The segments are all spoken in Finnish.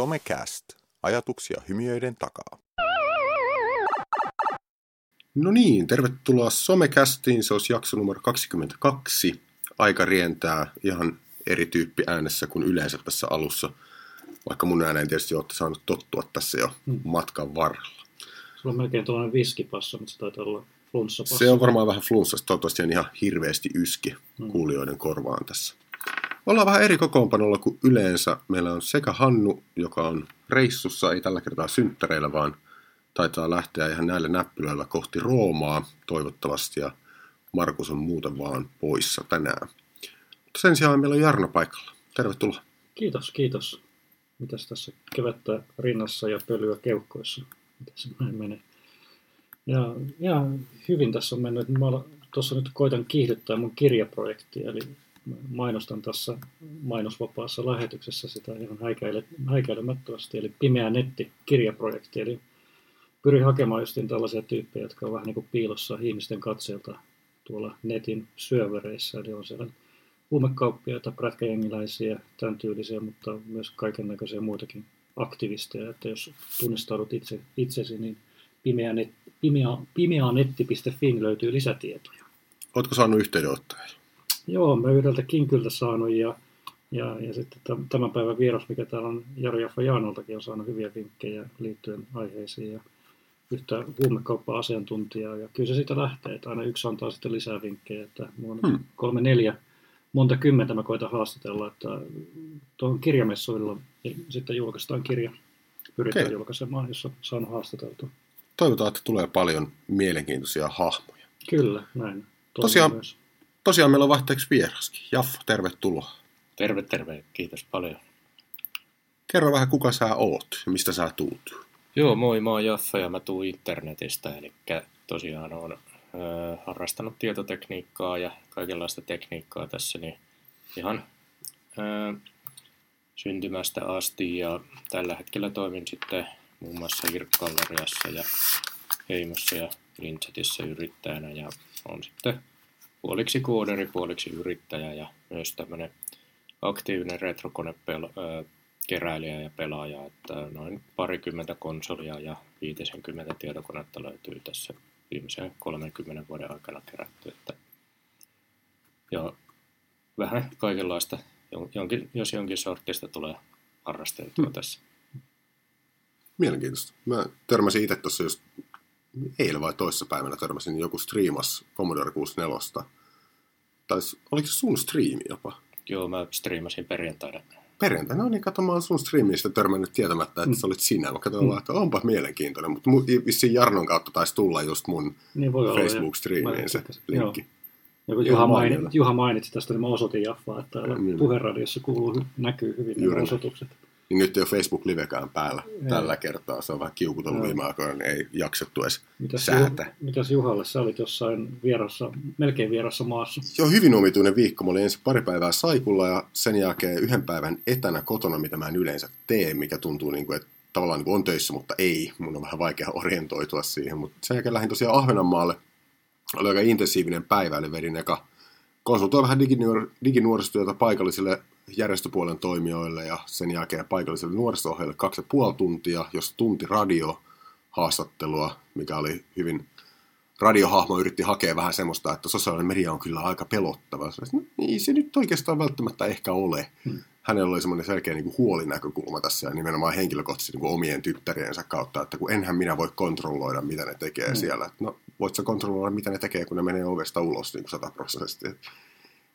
Somecast. Ajatuksia hymiöiden takaa. No niin, tervetuloa Somecastiin. Se olisi jakso numero 22. Aika rientää ihan eri tyyppi äänessä kuin yleensä tässä alussa. Vaikka mun ääneen tietysti olette saanut tottua tässä jo Hmm. matkan varrella. Sulla on melkein tuollainen viskipassa, mutta se taitaa olla flunssapassa. Se on varmaan vähän flunssasta, toivottavasti en ihan hirveästi yski Hmm. kuulijoiden korvaan tässä. Ollaan vähän eri kokoonpanolla kuin yleensä. Meillä on sekä Hannu, joka on reissussa, ei tällä kertaa synttäreillä, vaan taitaa lähteä ihan näillä näppylöillä kohti Roomaa toivottavasti, ja Markus on muuten vaan poissa tänään. Mutta sen sijaan meillä on Jarno paikalla. Tervetuloa. Kiitos, kiitos. Mitäs tässä kevättä rinnassa ja pölyä keuhkoissa? Miten se näin menee? Ja, ja hyvin tässä on mennyt. Mä tuossa nyt koitan kiihdyttää mun kirjaprojektia, eli mainostan tässä mainosvapaassa lähetyksessä sitä ihan häikäile, häikäilemättömästi, eli Pimeä netti kirjaprojekti, eli pyrin hakemaan justiin tällaisia tyyppejä, jotka on vähän niin kuin piilossa ihmisten katseelta tuolla netin syövereissä, eli on siellä huumekauppiaita, prätkäjengiläisiä, tämän tyylisiä, mutta myös kaiken näköisiä muitakin aktivisteja, että jos tunnistaudut itse, itsesi, niin pimeanet, pimea, pimeanetti.fi löytyy lisätietoja. Oletko saanut yhteydenottoja? Joo, mä yhdeltä Kinkyltä saanut ja, ja, ja sitten täm- tämän päivän vieras, mikä täällä on Jari Jaanoltakin on saanut hyviä vinkkejä liittyen aiheisiin ja yhtä huumekauppa-asiantuntijaa. Ja kyllä se siitä lähtee, että aina yksi antaa sitten lisää vinkkejä, että mulla on Hmm. kolme neljä, monta kymmentä mä koitan haastatella, että tuohon kirjamessuilla niin sitten julkaistaan kirja, pyritään Okei. julkaisemaan, jossa saan haastateltua. Toivotaan, että tulee paljon mielenkiintoisia hahmoja. Kyllä, näin. Tosiaan- Myös. Tosiaan meillä on vaihteeksi vieraskin. Jaffa, tervetuloa. Terve, terve. Kiitos paljon. Kerro vähän, kuka sä oot ja mistä sä tuut. Joo, moi, mä oon Jaffa ja mä tuun internetistä, eli tosiaan oon ö, harrastanut tietotekniikkaa ja kaikenlaista tekniikkaa tässä, niin ihan ö, syntymästä asti ja tällä hetkellä toimin sitten muun muassa Irkkalleriassa ja Heimossa ja Lincetissä yrittäjänä ja on sitten puoliksi kooderi, puoliksi yrittäjä ja myös tämmöinen aktiivinen retrokonepel- ö, keräilijä ja pelaaja, että noin parikymmentä konsolia ja 50 tietokonetta löytyy tässä viimeisen 30 vuoden aikana kerätty. Että ja vähän kaikenlaista, jon- jonkin, jos jonkin sortista tulee harrasteltua Hmm. tässä. Mielenkiintoista. Mä törmäsin itse tuossa just eilen vai toissa päivänä törmäsin joku striimas Commodore 64. Tai oliko se sun striimi jopa? Joo, mä striimasin perjantaina. Perjantaina, no niin, kato, mä oon sun striimistä törmännyt tietämättä, että Mm. sä olit sinä. Mä katsoin Mm. vaan, että onpa mielenkiintoinen, mutta mu- vissiin Jarnon kautta taisi tulla just mun Niin. Facebook-striimiin se Joo. linkki. Ja kun Juha, mainitsi, Juha mainitsi tästä, niin mä osoitin Jaffaa, että täällä Niin. puheradiossa kuuluu, näkyy hyvin Juuri nämä näin. osoitukset. Niin nyt ei ole Facebook-livekään päällä Ei. tällä kertaa. Se on vähän kiukutellut Joo. viime aikoina, niin ei jaksettu edes Mitäs, säätä. Ju, mitäs Juhalle, sä olit jossain vierassa, melkein vierassa maassa. On hyvin omituinen viikko. Mä olin ensin pari päivää saikulla ja sen jälkeen yhden päivän etänä kotona, mitä mä en yleensä tee, mikä tuntuu niin kuin, että tavallaan niin kuin on töissä, mutta ei. Mun on vähän vaikea orientoitua siihen. Mutta sen jälkeen lähdin tosiaan Ahvenanmaalle. Oli aika intensiivinen päivä, eli vedin eka konsultoin vähän diginuor- diginuorisotyötä paikallisille järjestöpuolen toimijoille ja sen jälkeen paikallisille nuoriso kaksi ja puoli tuntia, jos tunti radio haastattelua, mikä oli hyvin radiohahmo yritti hakea vähän semmoista, että sosiaalinen media on kyllä aika pelottava. Sanoin, No, se nyt oikeastaan välttämättä ehkä ole. Hmm. Hänellä oli semmoinen selkeä niin kuin huolinäkökulma tässä ja nimenomaan henkilökohtaisesti niin kuin omien tyttäriensä kautta, että kun enhän minä voi kontrolloida, mitä ne tekee Hmm. siellä. Että No, voit sä kontrolloida, mitä ne tekee, kun ne menee ovesta ulos niin kuin sataprosenttisesti.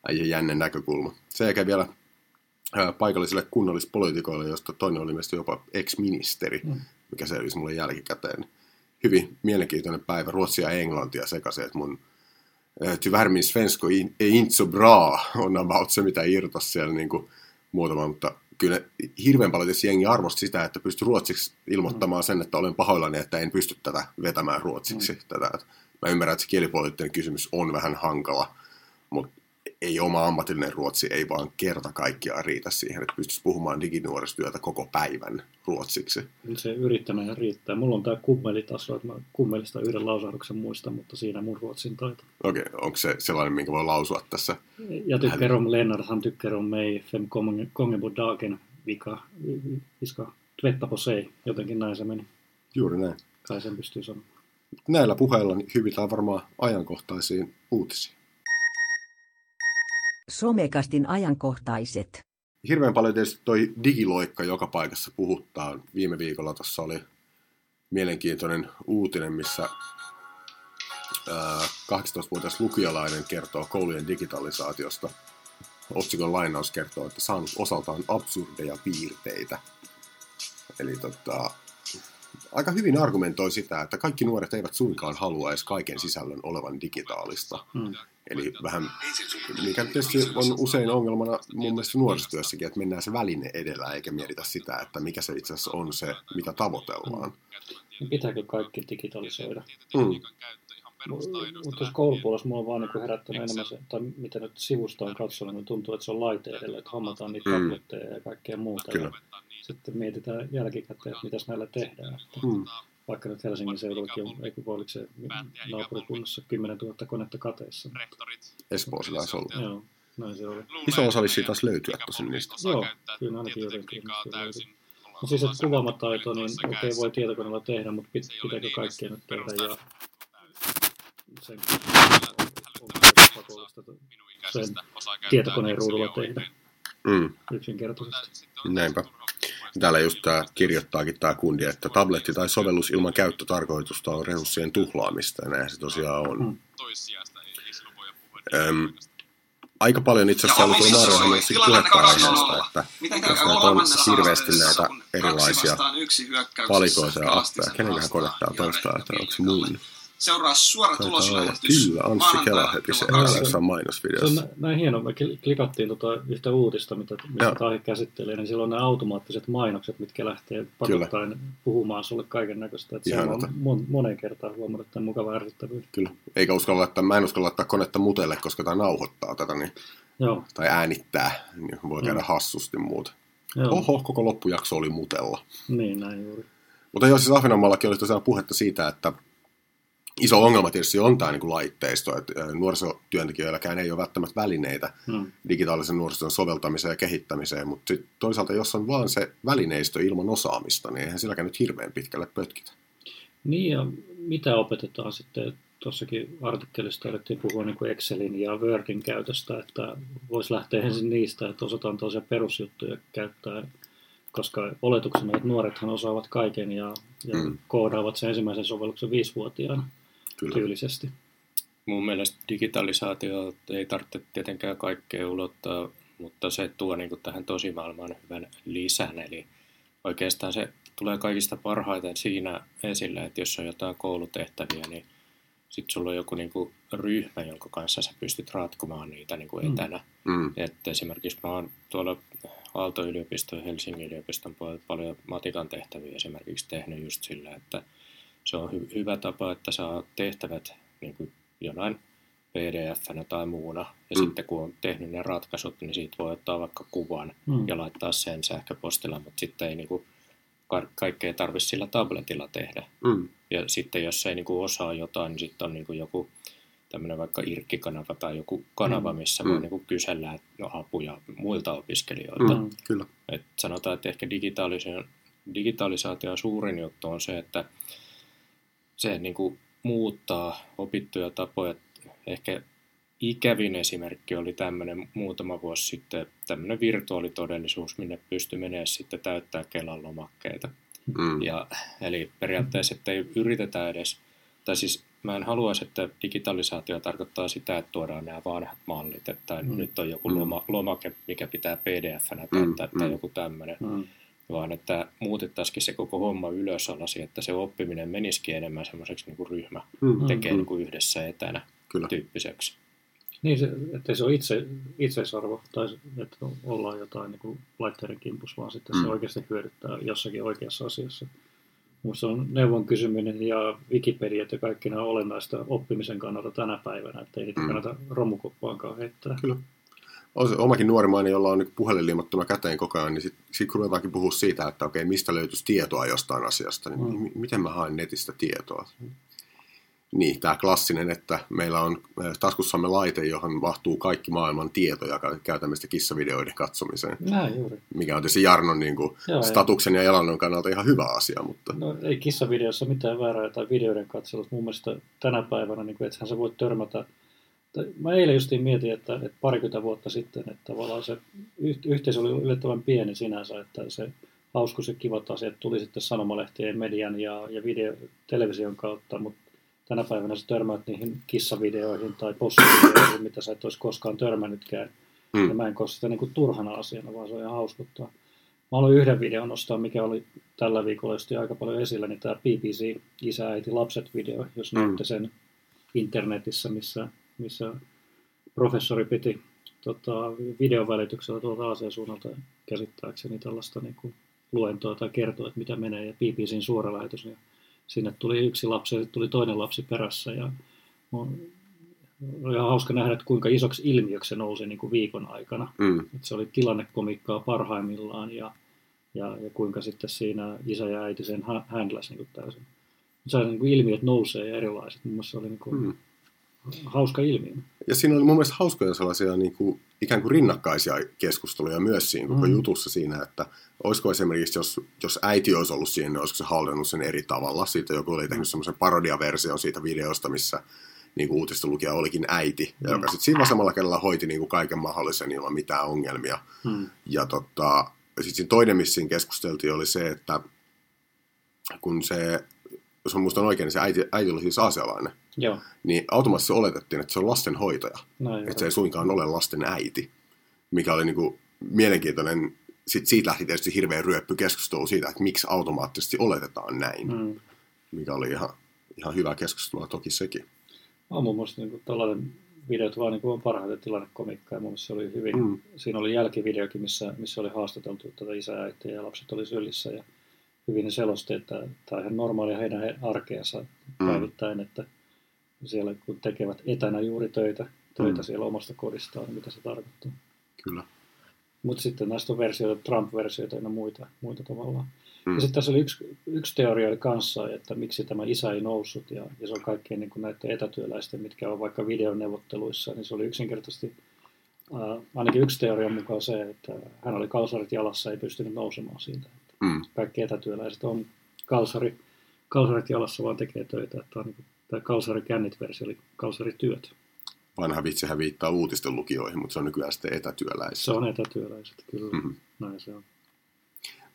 Äijä jännä näkökulma. Sen jälkeen vielä ää, paikallisille kunnallispoliitikoille, josta toinen oli mielestäni jopa ex-ministeri, Mm. mikä selvisi mulle jälkikäteen. Hyvin mielenkiintoinen päivä, ruotsia ja englantia sekaisin, että mun tyvärr min svensko är inte så bra on about se, mitä irtos siellä niin kuin muutama, mutta kyllä hirveän paljon tietysti jengi arvosti sitä, että pystyi ruotsiksi ilmoittamaan sen, että olen pahoillani, että en pysty tätä vetämään ruotsiksi. Mm. Tätä. Mä ymmärrän, että se kielipoliittinen kysymys on vähän hankala, mutta ei oma ammatillinen ruotsi ei vaan kerta kaikkiaan riitä siihen, että pystyisi puhumaan diginuorisotyötä koko päivän ruotsiksi. Se yrittäminen riittää. Mulla on tämä kummelitaso, että mä kummelista yhden lausahduksen muistan, mutta siinä mun ruotsin taito. Okei, onko se sellainen, minkä voi lausua tässä? Jag tycker om Lennart, han tycker om mig. Fem gånger på dagen. Vilka, vi ska Tvetta posei, jotenkin näin se meni. Juuri näin. Kai sen pystyy sanomaan. Näillä puheilla niin hyvitään varmaan ajankohtaisiin uutisiin. Somekastin ajankohtaiset. Hirveän paljon tietysti toi digiloikka joka paikassa puhuttaa. Viime viikolla tuossa oli mielenkiintoinen uutinen, missä ää, 18-vuotias lukialainen kertoo koulujen digitalisaatiosta. Otsikon lainaus kertoo, että saanut osaltaan absurdeja piirteitä. Eli tota, aika hyvin argumentoi sitä, että kaikki nuoret eivät suinkaan halua edes kaiken sisällön olevan digitaalista. Mm. Eli vähän, mikä tietysti on usein ongelmana mun mielestä nuorisotyössäkin, että mennään se väline edellä eikä mietitä sitä, että mikä se itse asiassa on se, mitä tavoitellaan. Niin Pitääkö kaikki digitalisoida? Mm. Mutta jos koulupuolessa mulla on vaan niin herättänyt enemmän se, tai mitä nyt sivusta on katsonut, niin tuntuu, että se on laite edellä, että hommataan niitä Mm. tabletteja ja kaikkea muuta. Kyllä. Ja sitten mietitään jälkikäteen, että mitäs näillä tehdään. Että Mm. Vaikka nyt Helsingin seudullakin on, eikö oliko se naapurikunnassa 10 000 konetta kateessa. Espoossa taisi olla. Joo, näin se oli. Iso osa olisi taas löytyä tosin niistä. Joo, kyllä ainakin jotenkin. No siis, että kuvaamataito, niin okei, okay, voi tietokoneella tehdä, mutta pit, pitääkö kaikkea nyt tehdä ja sen pakollista sen tietokoneen ruudulla tehdä Mm. yksinkertaisesti. Näinpä. Täällä just tämä kirjoittaakin tämä kundi, että tabletti tai sovellus ilman käyttötarkoitusta on resurssien tuhlaamista, ja näin se tosiaan on. Mm. Öm, aika paljon itse asiassa ollut tuolla Maariohan myös puhetta aiheesta, että jos näitä on hirveästi näitä erilaisia palikoita ja appeja, kenenköhän kone on taustalla, että onko se mun? Seuraa suora tuloslähetys. Kyllä, Anssi Kela heti se kello jossain Se on mainosvideossa. nä- näin hienoa. Me kli- klikattiin tota yhtä uutista, mitä, mitä. Tahi käsittelee, niin silloin on ne automaattiset mainokset, mitkä lähtee pakottaen puhumaan sulle kaiken näköistä. Se on mon, moneen kertaan huomannut tämän mukava ärsyttävyyden. Kyllä. Eikä uskalla laittaa, mä en uskalla laittaa konetta mutelle, koska tämä nauhoittaa tätä, niin, Joo, tai äänittää, niin voi käydä Mm. hassusti muuta. joo. Oho, koko loppujakso oli mutella. Niin, näin juuri. Mutta joo, siis Ahvenanmaallakin oli tosiaan puhetta siitä, että iso ongelma tietysti on tämä niin laitteisto, että nuorisotyöntekijöilläkään ei ole välttämättä välineitä Hmm. digitaalisen nuorisotyön soveltamiseen ja kehittämiseen, mutta sit toisaalta jos on vaan se välineistö ilman osaamista, niin eihän silläkään nyt hirveän pitkälle pötkitä. Niin, ja mitä opetetaan sitten? Tuossakin artikkelista alettiin puhua niin kuin Excelin ja Wordin käytöstä, että voisi lähteä ensin niistä, että osataan tosiaan perusjuttuja käyttää, koska oletuksena, että nuorethan osaavat kaiken ja, ja mm. koodaavat sen ensimmäisen sovelluksen viisivuotiaana Kyllä. tyylisesti. Mun mielestä digitalisaatio ei tarvitse tietenkään kaikkea ulottaa, mutta se tuo niin kuin tähän tosimaailmaan hyvän lisän. Eli oikeastaan se tulee kaikista parhaiten siinä esille, että jos on jotain koulutehtäviä, niin sitten sulla on joku niin kuin ryhmä, jonka kanssa sä pystyt ratkomaan niitä niin kuin Mm. etänä. Mm, Että esimerkiksi mä oon tuolla Aalto-yliopiston ja Helsingin yliopiston puolella paljon matikan tehtäviä esimerkiksi tehnyt just sillä, että se on hy- hyvä tapa, että saa tehtävät niin kuin jonain pdf tai muuna. Ja Mm. sitten kun on tehnyt ne ratkaisut, niin siitä voi ottaa vaikka kuvan Mm. ja laittaa sen sähköpostilla, mutta sitten ei niin kuin, ka- kaikkea tarvitse sillä tabletilla tehdä. mm, Ja sitten jos ei niin kuin osaa jotain, niin sitten on niin kuin joku tämmöinen vaikka irkkikanava tai joku kanava, Mm. missä Mm. voi niin kuin kysellä no, apuja muilta opiskelijoilta. mm, Mm. kyllä. Et sanotaan, että ehkä digitaalisen, digitalisaation suurin juttu on se, että se niin kuin muuttaa opittuja tapoja. Ehkä ikävin esimerkki oli tämmöinen muutama vuosi sitten, tämmöinen virtuaalitodellisuus, minne pystyi menemään sitten täyttää Kelan lomakkeita. Mm, Ja, eli periaatteessa, että ei yritetä edes, tai siis mä en haluaisi, että digitalisaatio tarkoittaa sitä, että tuodaan nämä vanhat mallit, että Mm. mm. nyt on joku Mm. loma, lomake, mikä pitää pdf-nä täyttää Mm, tai mm. joku tämmöinen, Mm. Vaan että muutettaisikin se koko homma ylös alasi, että se oppiminen menisikin enemmän semmoiseksi niin kuin ryhmä mm, tekee mm, niin kuin yhdessä etänä kyllä. tyyppiseksi. Niin, se, että se on itse, itseisarvo, tai että ollaan jotain niin kuin laitteiden kimpus, vaan sitten Mm. se oikeasti hyödyttää jossakin oikeassa asiassa. Minusta on neuvon kysyminen ja Wikipediat ja kaikki nämä olennaista oppimisen kannalta tänä päivänä, että ei niitä Mm. kannata romukoppaankaan heittää. Kyllä. On se omakin nuorimainen, jolla on niin puhelin liimattuna käteen koko ajan, niin sitten sit kun ruvetaankin puhua siitä, että okei, mistä löytyisi tietoa jostain asiasta, niin Mm. mm. miten mä haen netistä tietoa? Niin, tämä klassinen, että meillä on äh, taskussamme laite, johon mahtuu kaikki maailman tietoja käytämme sitä kissavideoiden katsomiseen. Näin juuri. Mikä on tietysti Jarnon niin kuin, Joo, statuksen ja elannon kannalta ihan hyvä asia, mutta No ei kissavideossa mitään väärää tai videoiden katselussa. Mun mielestä tänä päivänä, niin kuin, ethän sä voi törmätä. Mä eilen justiin mietin, että, että parikymmentä vuotta sitten, että tavallaan se yh- yhteisö oli yllättävän pieni sinänsä, että se hauskus ja kivat asiat tuli sitten sanomalehtien, median ja, ja video, television kautta, mutta tänä päivänä sä törmäät niihin kissavideoihin tai possivideoihin, mitä sä et olisi koskaan törmännytkään. Mm. Ja mä en koe sitä niin kuin turhana asiana, vaan se on ihan hauskuttaa. Mä haluan yhden videon nostaa, mikä oli tällä viikolla just aika paljon esillä, niin tämä BBC Isä, äiti, lapset video, jos Mm. näette sen internetissä, missä, missä professori piti tota, videon välityksellä tuolta Aasian suunnalta käsittääkseni tällaista niin kuin luentoa tai kertoa, että mitä menee, ja BBCn suora lähetys, ja sinne tuli yksi lapsi ja sitten tuli toinen lapsi perässä, ja on, oli ihan hauska nähdä, että kuinka isoksi ilmiöksi se nousi niin kuin viikon aikana. mm, Et se oli tilannekomikkaa parhaimmillaan ja, ja, ja kuinka sitten siinä isä ja äiti sen handläsi niin täysin. Se niin kuin ilmiöt nousee ja erilaiset. Mun se oli niin kuin mm. Hauska ilmiö. Ja siinä oli mun mielestä hauskoja sellaisia niin kuin, ikään kuin rinnakkaisia keskusteluja myös siinä koko Mm. jutussa siinä, että olisiko esimerkiksi, jos, jos äiti olisi ollut siinä, niin olisiko se hallinnut sen eri tavalla. Siitä joku oli tehnyt semmoisen parodiaversion siitä videosta, missä niin kuin uutisten lukija olikin äiti, ja Mm. joka sitten siinä vasemmalla kädellä hoiti niin kuin kaiken mahdollisen ilman mitään ongelmia. Hmm. Ja tota, sitten toinen, missä siinä keskusteltiin, oli se, että kun se, jos mä muistan oikein, niin se äiti, äiti oli siis aasialainen, Joo, niin automaattisesti oletettiin, että se on lastenhoitaja, näin. että se ei suinkaan ole lasten äiti, mikä oli niinku mielenkiintoinen. Sitten siitä lähti tietysti hirveän ryöppy keskustelu siitä, että miksi automaattisesti oletetaan näin, mm. Mikä oli ihan, ihan hyvä keskustelua toki sekin. On mun mielestä niin tällainen videot vaan niin on parhaiten tilannekomikkaa. Ja mun mielestä se oli hyvin, Mm. mm. siinä oli jälkivideokin, missä, missä oli haastateltu tätä isää, äitiä ja lapset oli sylissä. Ja hyvin selosti, että tämä on ihan normaalia heidän he- arkeensa Mm. päivittäin, että siellä kun tekevät etänä juuri töitä, töitä Mm. siellä omasta kodistaan, niin mitä se tarkoittaa. Kyllä. Mutta sitten näistä on versioita, Trump-versioita ja muita, muita tavallaan. Mm. Ja sitten tässä oli yksi, yksi teoria oli kanssa, että miksi tämä isä ei noussut, ja, ja se on kaikkien niin näiden etätyöläisten, mitkä on vaikka videoneuvotteluissa, niin se oli yksinkertaisesti, ää, ainakin yksi teoria mukaan se, että hän oli kalsarit jalassa, ei pystynyt nousemaan siitä. Että Mm. kaikki etätyöläiset on kalsari, kalsarit jalassa, vaan tekee töitä. Että on niin kuin, tämä kalsarikännit-versio oli kalsarityöt. Vanha vitsihän viittaa uutisten lukijoihin, mutta se on nykyään sitten etätyöläisiä. Se on etätyöläiset, kyllä. Mhm. Näin se on.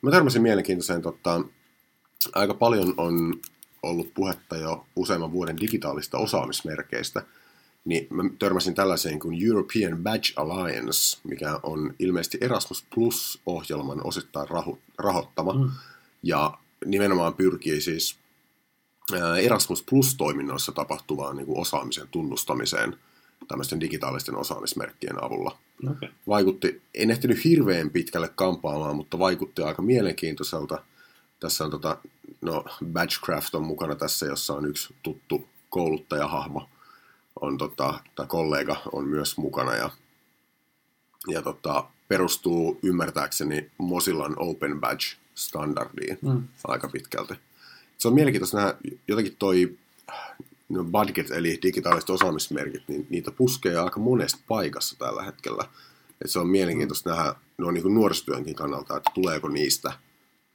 Mä törmäsin mielenkiintoiseen, tota, aika paljon on ollut puhetta jo useamman vuoden digitaalista osaamismerkeistä, niin mä törmäsin tällaiseen kuin European Badge Alliance, mikä on ilmeisesti Erasmus Plus-ohjelman osittain raho- rahoittama, Mm. ja nimenomaan pyrkii siis ää, Erasmus Plus-toiminnoissa tapahtuvaan niin kuin osaamisen tunnustamiseen tämmöisten digitaalisten osaamismerkkien avulla Okay. vaikutti, en ehtinyt hirveän pitkälle kampaamaan, mutta vaikutti aika mielenkiintoiselta. Tässä on tota, no Badgecraft on mukana tässä, jossa on yksi tuttu kouluttajahahmo, on tota, tai kollega on myös mukana ja, ja tota, perustuu ymmärtääkseni Mozillan Open Badge-standardiin Mm. aika pitkälti. Se on mielenkiintoista nähdä, jotenkin toi no budget eli digitaaliset osaamismerkit, niin niitä puskee aika monesta paikassa tällä hetkellä. Et se on mielenkiintoista nähdä no, niin kuin nuorisotyönkin kannalta, että tuleeko niistä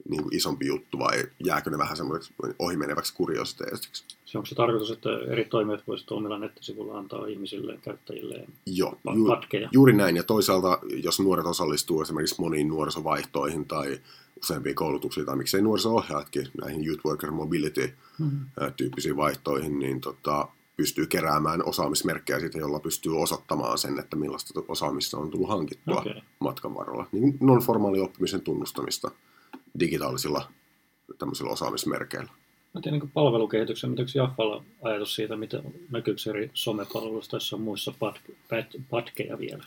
niin kuin isompi juttu vai jääkö ne vähän semmoiseksi ohimeneväksi kuriositeetiksi. Se onko se tarkoitus, että eri toimijat voisivat omilla nettisivuilla antaa ihmisille, käyttäjilleen Joo, pa- ju- patkeja? juuri näin. Ja toisaalta, jos nuoret osallistuu esimerkiksi moniin nuorisovaihtoihin tai useampiin koulutuksiin, tai miksei nuoriso-ohjaatkin näihin Youth Worker Mobility Mhm. ää, tyyppisiin vaihtoihin, niin tota, pystyy keräämään osaamismerkkejä siitä, jolla pystyy osoittamaan sen, että millaista osaamista on tullut hankittua Okei. matkan varrella. Niin non-formaali oppimisen tunnustamista digitaalisilla tämmöisillä osaamismerkeillä. Mä tiedän niin palvelukehityksen, mitä yksi Jaffalla ajatus siitä, mitä näkyykö eri somepalveluissa, tässä on muissa pat- pat- patkeja vielä.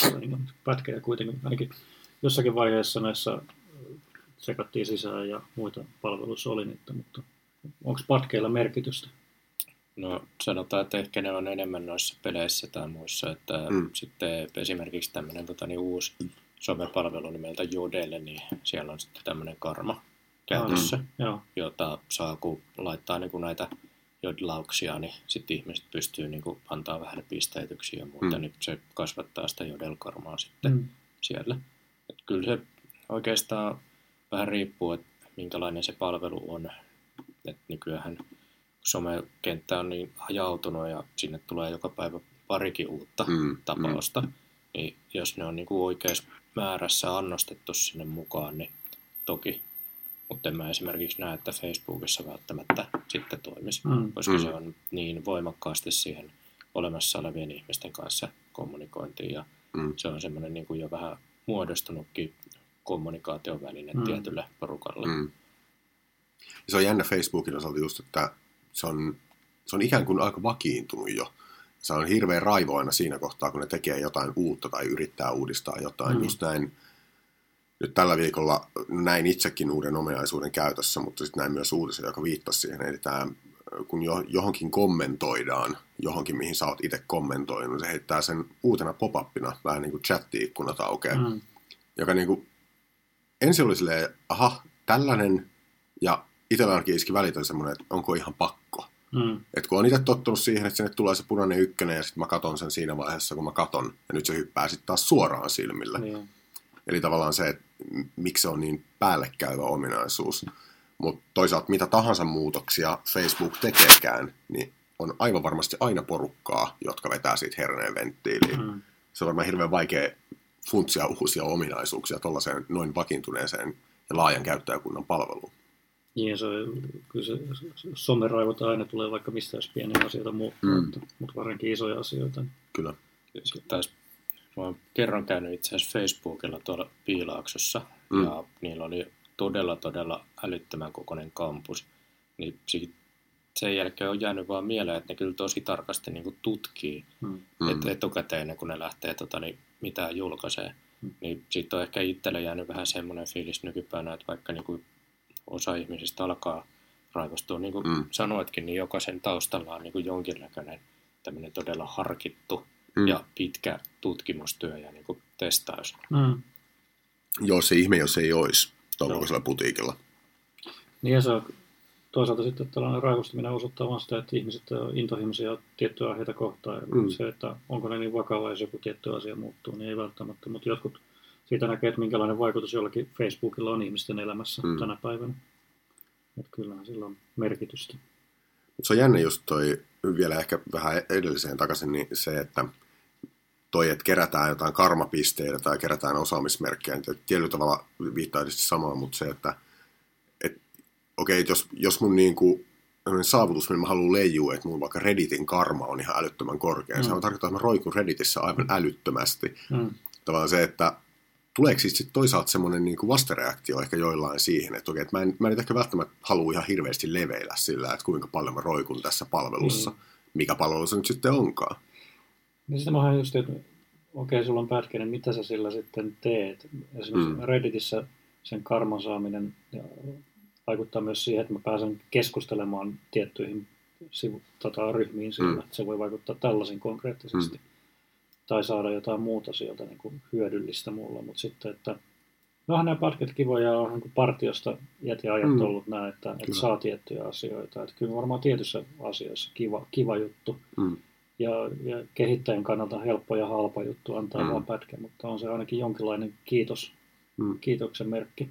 Se on niin pätkejä kuitenkin, ainakin jossakin vaiheessa näissä sekattiin sisään ja muita palveluissa oli niitä, mutta onko patkeilla merkitystä? No sanotaan, että ehkä ne on enemmän noissa peleissä tai muissa, että Mm. mm. sitten esimerkiksi tämmöinen tota, niin uusi somepalvelu nimeltä Jodelle, niin siellä on sitten tämmöinen karma käytössä, Joo, jota saa kun laittaa niin kuin näitä jodlauksia, niin sitten ihmiset pystyy niin kuin, antaa vähän pisteytyksiä ja muuta, Mm. niin se kasvattaa sitä jodelkarmaa sitten Mm. siellä. Et kyllä se oikeastaan vähän riippuu, että minkälainen se palvelu on. Et nykyään somekenttä on niin hajautunut ja sinne tulee joka päivä parikin uutta Mm, tapausta. Niin jos ne on niin kuin oikeassa määrässä annostettu sinne mukaan, niin toki. Mutta en mä esimerkiksi näe, että Facebookissa välttämättä sitten toimisi, Mm. koska Mm. se on niin voimakkaasti siihen olemassa olevien ihmisten kanssa kommunikointiin ja Mm. se on semmoinen niin kuin jo vähän muodostunutkin kommunikaation väline Mm. tietylle porukalle. Mm. Se on jännä Facebookin osalta just, että se on, se on ikään kuin aika vakiintunut jo. Se on hirveän raivo aina siinä kohtaa, kun ne tekee jotain uutta tai yrittää uudistaa jotain. Mm. Just näin, nyt tällä viikolla näin itsekin uuden ominaisuuden käytössä, mutta sitten näin myös uutisen, joka viittasi siihen. Eli tämä, kun jo, johonkin kommentoidaan, johonkin mihin sä oot itse kommentoinut, se heittää sen uutena pop-upina, vähän niin kuin chatti-ikkunat aukeaa Mm. joka niinku, ensin oli silleen, aha, tällainen, ja itsellä ainakin iski välitön semmoinen, että onko ihan pakko. Mm. Et kun on itse tottunut siihen, että sinne tulee se punainen ykkönen, ja sitten mä katon sen siinä vaiheessa, kun mä katon, ja nyt se hyppää sitten taas suoraan silmille. Niin. Eli tavallaan se, että miksi se on niin päällekkäyvä ominaisuus. Mutta toisaalta mitä tahansa muutoksia Facebook tekeekään, niin on aivan varmasti aina porukkaa, jotka vetää siitä herneen venttiiliin Mm. se on varmaan hirveän vaikea funtsia uusia ominaisuuksia tuollaiseen noin vakiintuneeseen ja laajan käyttäjäkunnan palveluun. Niin, se, kyllä se someraivot aina tulee vaikka mistä jos pieniä asioita muuttuu, Mm. mutta, mutta varsinkin isoja asioita. niin- Kyllä. Sitten taas mä oon kerran käynyt itse asiassa Facebookilla tuolla Piilaaksossa Mm. ja niillä oli todella todella älyttömän kokoinen kampus. Niin sit sen jälkeen on jäänyt vaan mieleen, että ne kyllä tosi tarkasti niin kuin tutkii Mm. Mm. mm. et etukäteen, ennen kuin ne lähtee tota, niin, mitään julkaisee. Mm. Niin siitä on ehkä itselle jäänyt vähän semmoinen fiilis nykypäivänä, että vaikka niin kuin osa ihmisistä alkaa raivostua, niin kuin Mm. sanoitkin, niin jokaisen taustalla on niin kuin jonkinnäköinen tämmöinen todella harkittu Mm. ja pitkä tutkimustyö ja niin kuin testaus. Mm. Joo, se ihme, jos ei olisi tuolla Joo. kokoisella putiikilla. Niin ja se on toisaalta sitten tällainen raivostuminen osoittaa vaan sitä, että ihmiset on intohimoisia tiettyjä aiheita kohtaan. Mm. Se, että onko ne niin vakava, jos joku tietty asia muuttuu, niin ei välttämättä. Mutta jotkut siitä näkee, että minkälainen vaikutus jollakin Facebookilla on ihmisten elämässä Mm. mm. tänä päivänä. Että kyllähän sillä on merkitystä. Se on jännä just toi, vielä ehkä vähän edelliseen takaisin, niin se, että toi, että kerätään jotain karmapisteitä tai kerätään osaamismerkkejä, niin tietyllä tavalla viittaa tietysti samaan, mutta se, että et, okei, okay, jos, jos mun niinku, tämmönen saavutus, millä mä haluan leijua, että mun vaikka Redditin karma on ihan älyttömän korkea, mm. Mm. se on tarkoittaa, että mä roikun Redditissä aivan älyttömästi. Mm. Tavallaan se, että tuleeko siitä sit toisaalta semmoinen niin vastareaktio ehkä joillain siihen, että okei, että mä en, mä en ehkä välttämättä halua ihan hirveästi leveillä sillä, että kuinka paljon mä roikun tässä palvelussa, Mm. mikä palvelu se nyt sitten onkaan. Niin sitä mä just, että okei, sulla on pätkäinen, mitä sä sillä sitten teet? Esimerkiksi Mm. Redditissä sen karman saaminen vaikuttaa myös siihen, että mä pääsen keskustelemaan tiettyihin sivu, tota, ryhmiin sillä, Mm. että se voi vaikuttaa tällaisen konkreettisesti. Mm. Tai saada jotain muuta sieltä niin kuin hyödyllistä mulle, mutta sitten, että no onhan nämä pätkät kivoja, on niin kuin partiosta iät ja ajat Mm. mm. ollut näin, että, että saa tiettyjä asioita. Että kyllä varmaan tietyissä asioissa kiva, kiva juttu Mm. ja, ja kehittäjän kannalta helppo ja halpa juttu antaa mm. vaan pätkä, mutta on se ainakin jonkinlainen kiitos, Mm. kiitoksen merkki.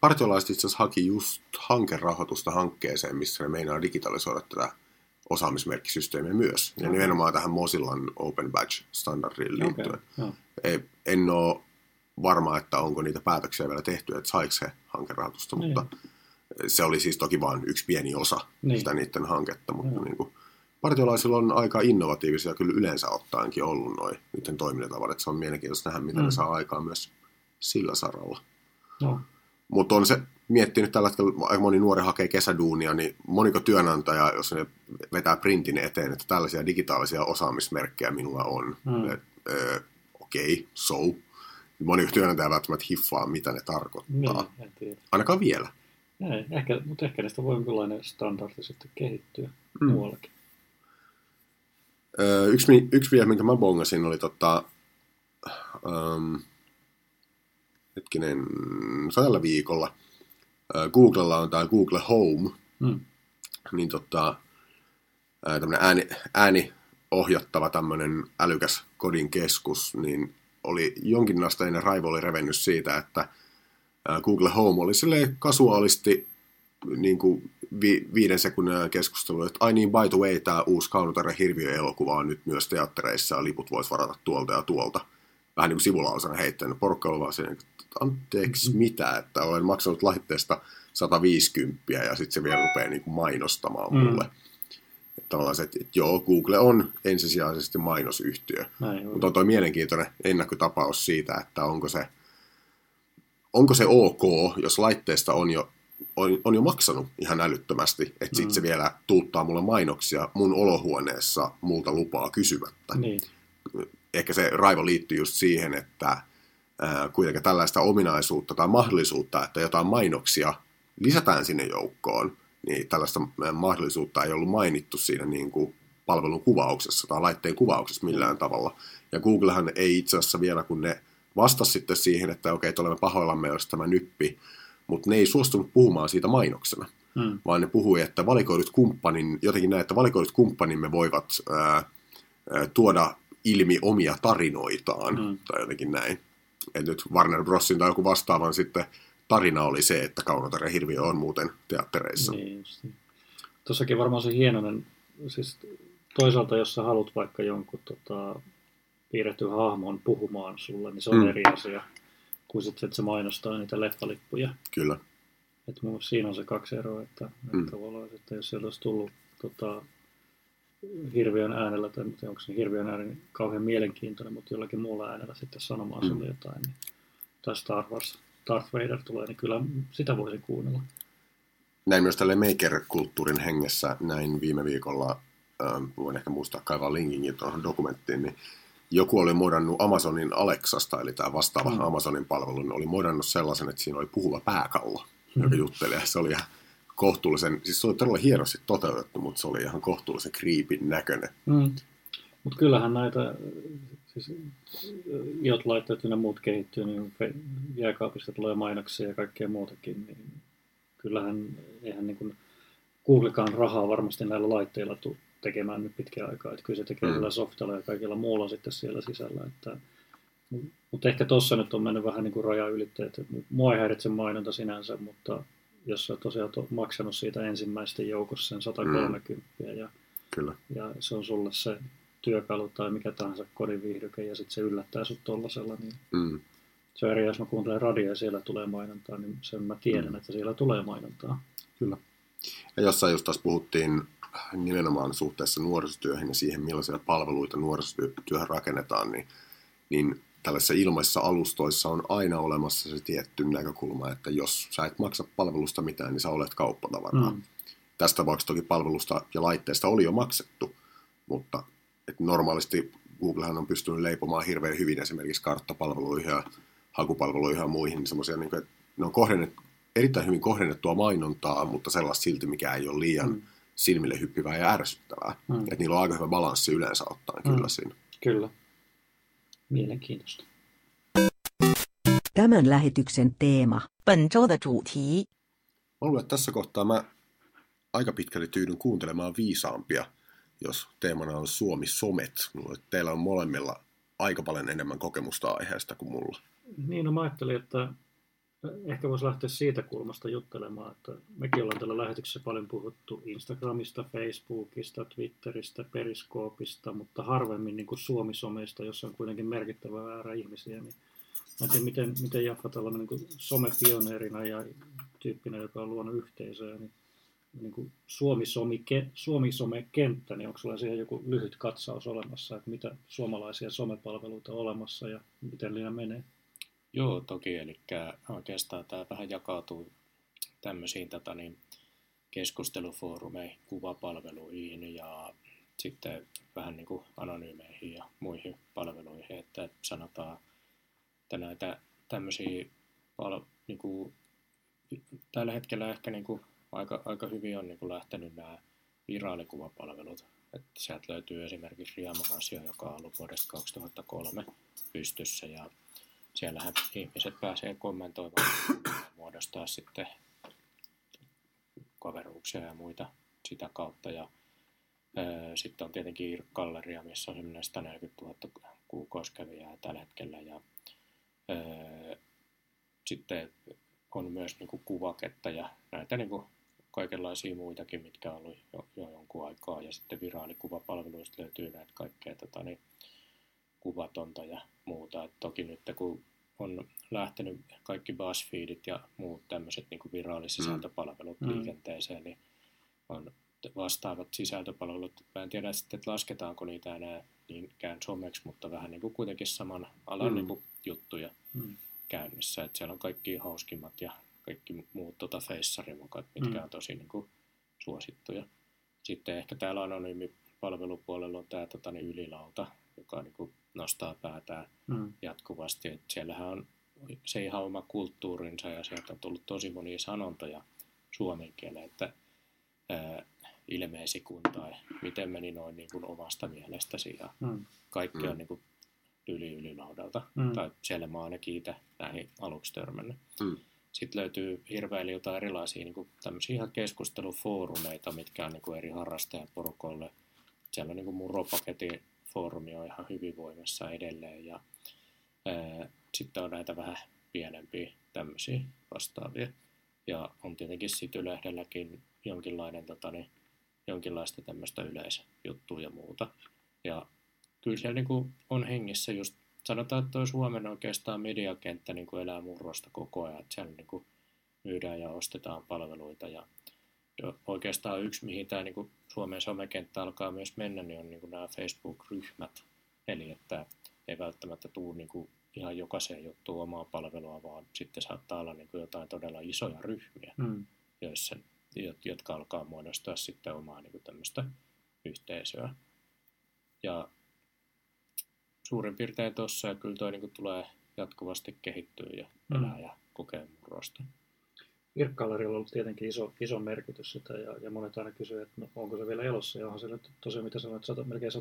Partiolaiset itse asiassa haki just hankerahoitusta hankkeeseen, missä ne meinaa digitalisoida tätä osaamismerkkisysteemiä myös. Ja Okei. nimenomaan tähän Mozillan Open Badge-standardiin liittyen. Okei, joo. Ei, en ole varma, että onko niitä päätöksiä vielä tehty, että saiko se hankerahoitusta, Niin. mutta se oli siis toki vain yksi pieni osa Niin. sitä niiden hanketta, mutta niin kuin, partiolaisilla on aika innovatiivisia kyllä yleensä ottaenkin ollut noin niiden toimintatavat, että se on mielenkiintoista nähdä, mitä mm. Ne saa aikaan myös sillä saralla. No, Mutta on se miettinyt tällä hetkellä, aika moni nuori hakee kesäduunia, niin moniko työnantaja, jos ne vetää printin eteen, että tällaisia digitaalisia osaamismerkkejä minulla on. Mm. Et, ö, Okei, okay, so. Moniko työnantaja välttämättä hiffaa, mitä ne tarkoittaa. niin. Ainakaan vielä. Ei, ehkä, mutta ehkä niistä voi jonkinlainen standardi sitten kehittyä Mm. muuallakin. Ö, yksi, yksi vielä, minkä mä bongasin, oli tota, um, hetkinen, tällä viikolla. Googlella on tämä Google Home, Mm. niin tota, ää, tämmönen ääni, ääniohjattava tämmöinen älykäs kodin keskus, niin oli jonkinasteinen raivo oli revennyt siitä, että Google Home oli silleen kasuaalisti niin kuin vi, viiden sekunnin keskustelu, että ai niin, by the way, tämä uusi Kaunotaren hirviö-elokuva on nyt myös teattereissa ja liput voisi varata tuolta ja tuolta. Vähän niin kuin sivulausena heittänyt. Porukka on vaan siinä, että anteeksi Mm-hmm. mitä, että olen maksanut laitteesta 150 ja sitten se vielä rupeaa niin kuin mainostamaan Mm. mulle. Että tavallaan se, että, että joo, Google on ensisijaisesti mainosyhtiö, Näin on. mutta on toi mielenkiintoinen ennakkotapaus siitä, että onko se, onko se ok, jos laitteesta on jo, on, on jo maksanut ihan älyttömästi, että sitten Mm. se vielä tuuttaa mulle mainoksia mun olohuoneessa multa lupaa kysymättä. Niin. Ehkä se raivo liittyy just siihen, että ää, kuitenkin tällaista ominaisuutta tai mahdollisuutta, että jotain mainoksia lisätään sinne joukkoon, niin tällaista ää, mahdollisuutta ei ollut mainittu siinä niin kuin palvelun kuvauksessa tai laitteen kuvauksessa millään tavalla. Ja Googlehan ei itse asiassa vielä, kun ne vastasi sitten siihen, että okei, että olemme pahoillamme, jos tämä nyppi, mutta ne ei suostunut puhumaan siitä mainoksena, Mm. vaan ne puhui, että valikoidut kumppanin, jotenkin näin, että valikoidut kumppanimme voivat ää, ää, tuoda ilmi omia tarinoitaan, Mm. mm. tai jotenkin näin. Et nyt Warner Brosin tai joku vastaavan sitten tarina oli se, että Kaunotaren hirviö on muuten teattereissa. Niin, just niin. Tuossakin varmaan se hienoinen, siis toisaalta jos sä haluat vaikka jonkun tota, piirretty hahmon puhumaan sulle, niin se on Mm. eri asia kuin sitten, että se mainostaa niitä leffalippuja. Kyllä. Et mun siinä on se kaksi eroa, että, Mm. että tavallaan, että jos sieltä olisi tullut tota, hirviön äänellä, tai onko se hirviön ääni niin kauhean mielenkiintoinen, mutta jollakin muulla äänellä sitten sanomaan Mm. sulle jotain, niin, tai Star Wars, Darth Vader tulee, niin kyllä sitä voisin kuunnella. Näin myös tälle maker-kulttuurin hengessä näin viime viikolla, ähm, voin ehkä muistaa kaivaa linkinkin tuohon dokumenttiin, niin joku oli modannut Amazonin Alexasta, eli tämä vastaava Mm. Amazonin palvelu, niin oli modannut sellaisen, että siinä oli puhuva pääkallo, mm. joka jutteli, ja se oli ihan kohtuullisen, siis se oli todella hienosti toteutettu, mutta se oli ihan kohtuullisen kriipin näköinen. Mm. Mutta kyllähän näitä, siis iot laitteet ja muut kehittyy, niin jääkaapista tulee mainoksia ja kaikkea muutakin, niin kyllähän eihän niin kuin Googlekaan rahaa varmasti näillä laitteilla tule tekemään nyt pitkään aikaa, että kyllä se tekee Mm. sillä softalla ja kaikilla muulla sitten siellä sisällä, että mutta ehkä tuossa nyt on mennyt vähän niin kuin raja ylitteet. Mua ei häiritse mainonta sinänsä, mutta jos sä tosiaan oot maksanut siitä ensimmäisten joukossa sen 130 ja Kyllä. ja se on sulle se työkalu tai mikä tahansa kodin viihdyke ja sitten se yllättää sut tollasella, niin Mm. se on eri, jos mä kuuntelen radioa ja siellä tulee mainontaa, niin sen mä tiedän, Mm. että siellä tulee mainontaa. Kyllä. Ja jossain just taas puhuttiin nimenomaan suhteessa nuorisotyöhön ja siihen, millaisia palveluita nuorisotyöhön rakennetaan, niin, niin tällaisissa ilmaisissa alustoissa on aina olemassa se tietty näkökulma, että jos sä et maksa palvelusta mitään, niin sä olet kauppatavaraa. Mm. Tästä tapauksessa toki palvelusta ja laitteesta oli jo maksettu, mutta et normaalisti Googlehan on pystynyt leipomaan hirveän hyvin esimerkiksi karttapalveluihin ja hakupalveluihin ja muihin, niin semmoisia, niin että ne on kohdennet, erittäin hyvin kohdennettua mainontaa, mutta sellaista silti, mikä ei ole liian Mm. silmille hyppivää ja ärsyttävää. Mm. Että niillä on aika hyvä balanssi yleensä ottaen Mm. kyllä siinä. Kyllä. Mielenkiintoista. Tämän lähetyksen teema. 本周的主题 Mä luulen, että tässä kohtaa mä aika pitkälle tyydyn kuuntelemaan viisaampia, jos teemana on Suomi-somet. Mä luulen, että teillä on molemmilla aika paljon enemmän kokemusta aiheesta kuin mulla. Niin, no mä ajattelin, että ehkä voisi lähteä siitä kulmasta juttelemaan, että mekin ollaan tällä lähetyksessä paljon puhuttu Instagramista, Facebookista, Twitteristä, Periskoopista, mutta harvemmin niin kuin Suomi-someista, jossa on kuitenkin merkittävä määrä ihmisiä. Niin mä en tiedä, miten, miten Jaffa tällainen niin kuin somepioneerina ja tyyppinä, joka on luonut yhteisöä, niin, niin kuin Suomi-some- Suomi-some-kenttä, niin onko sulla siihen joku lyhyt katsaus olemassa, että mitä suomalaisia somepalveluita on olemassa ja miten niillä menee? Joo, toki. Eli oikeastaan tämä vähän jakautuu tämmöisiin tota, niin, keskustelufoorumeihin, kuvapalveluihin ja sitten vähän niin kuin anonyymeihin ja muihin palveluihin. Että sanotaan, että näitä tämmöisiä pal- niin kuin, tällä hetkellä ehkä niin kuin, aika, aika hyvin on niin kuin lähtenyt nämä viraalikuvapalvelut. Että sieltä löytyy esimerkiksi Riamorasio, joka on ollut vuodesta 2003 pystyssä ja siellähän ihmiset pääsee kommentoimaan muodostaa sitten kaveruuksia ja muita sitä kautta. Ja, Sitten on tietenkin Irk-galleria, missä on semmoinen 140 000 kuukauskävijää tällä hetkellä. Ja sitten on myös niin kuin kuvaketta ja näitä niin kuin kaikenlaisia muitakin, mitkä on ollut jo, jo jonkun aikaa. Ja sitten viraalikuvapalveluista löytyy näitä kaikkea tota, niin, kuvatonta ja muuta. Et toki nyt kun on lähtenyt kaikki BuzzFeedit ja muut tämmöiset niin viraalissisältöpalvelut mm. liikenteeseen, niin on vastaavat sisältöpalvelut. Mä en tiedä sitten, että lasketaanko niitä enää niinkään someksi, mutta vähän niin kuin kuitenkin saman alan mm. niin kuin juttuja mm. käynnissä. Että siellä on kaikki hauskimmat ja kaikki muut tota feissarimukat, mitkä mm. on tosi niin kuin, suosittuja. Sitten ehkä täällä anonyymi-palvelupuolella on tämä tota, niin ylilauta, joka niin kuin, nostaa päätään mm. jatkuvasti. Et siellähän on se ihan oma kulttuurinsa ja sieltä on tullut tosi monia sanontoja suomen kieleen, että ää, ilmeisikun tai miten meni noin niin kuin omasta mielestäsi ja mm. kaikki mm. on niin kuin yli ylilaudalta. Mm. Tai siellä mä ainakin itse näihin aluksi törmännyt. Mm. Sitten löytyy hirveililtä erilaisia niin kuin tämmöisiä ihan keskustelufoorumeita, mitkä on niin kuin eri harrastajaporukolle. Siellä on niin kuin Muropaketin foorumi on ihan hyvin voimassa edelleen. Ja ää, sitten on näitä vähän pienempiä tämmöisiä vastaavia. Ja on tietenkin sitten Ylehdelläkin jonkinlainen, tota, niin, jonkinlaista tämmöistä yleisjuttua ja muuta. Ja kyllä siellä niin kuin on hengissä just sanotaan, että tuo Suomen oikeastaan mediakenttä niin kuin elää murrosta koko ajan, että siellä niin kuin myydään ja ostetaan palveluita ja oikeastaan yksi, mihin tämä niin kuin Suomen somekenttä alkaa myös mennä, niin on niin kuin nämä Facebook-ryhmät. Eli että ei välttämättä tule niin kuin ihan jokaiseen juttuun omaa palvelua, vaan sitten saattaa olla niin kuin jotain todella isoja ryhmiä, mm. joissa, jotka alkaa muodostaa sitten omaa niin kuin tämmöistä yhteisöä. Ja suurin piirtein tuossa, ja kyllä toi niin tulee jatkuvasti kehittyä ja elää mm. ja kokee murrosta. Irkkallerilla on ollut tietenkin iso, iso merkitys sitä, ja, ja monet aina kysyvät, että no, onko se vielä elossa, ja onhan se nyt tosiaan, mitä sanoit, 100, melkein 150-140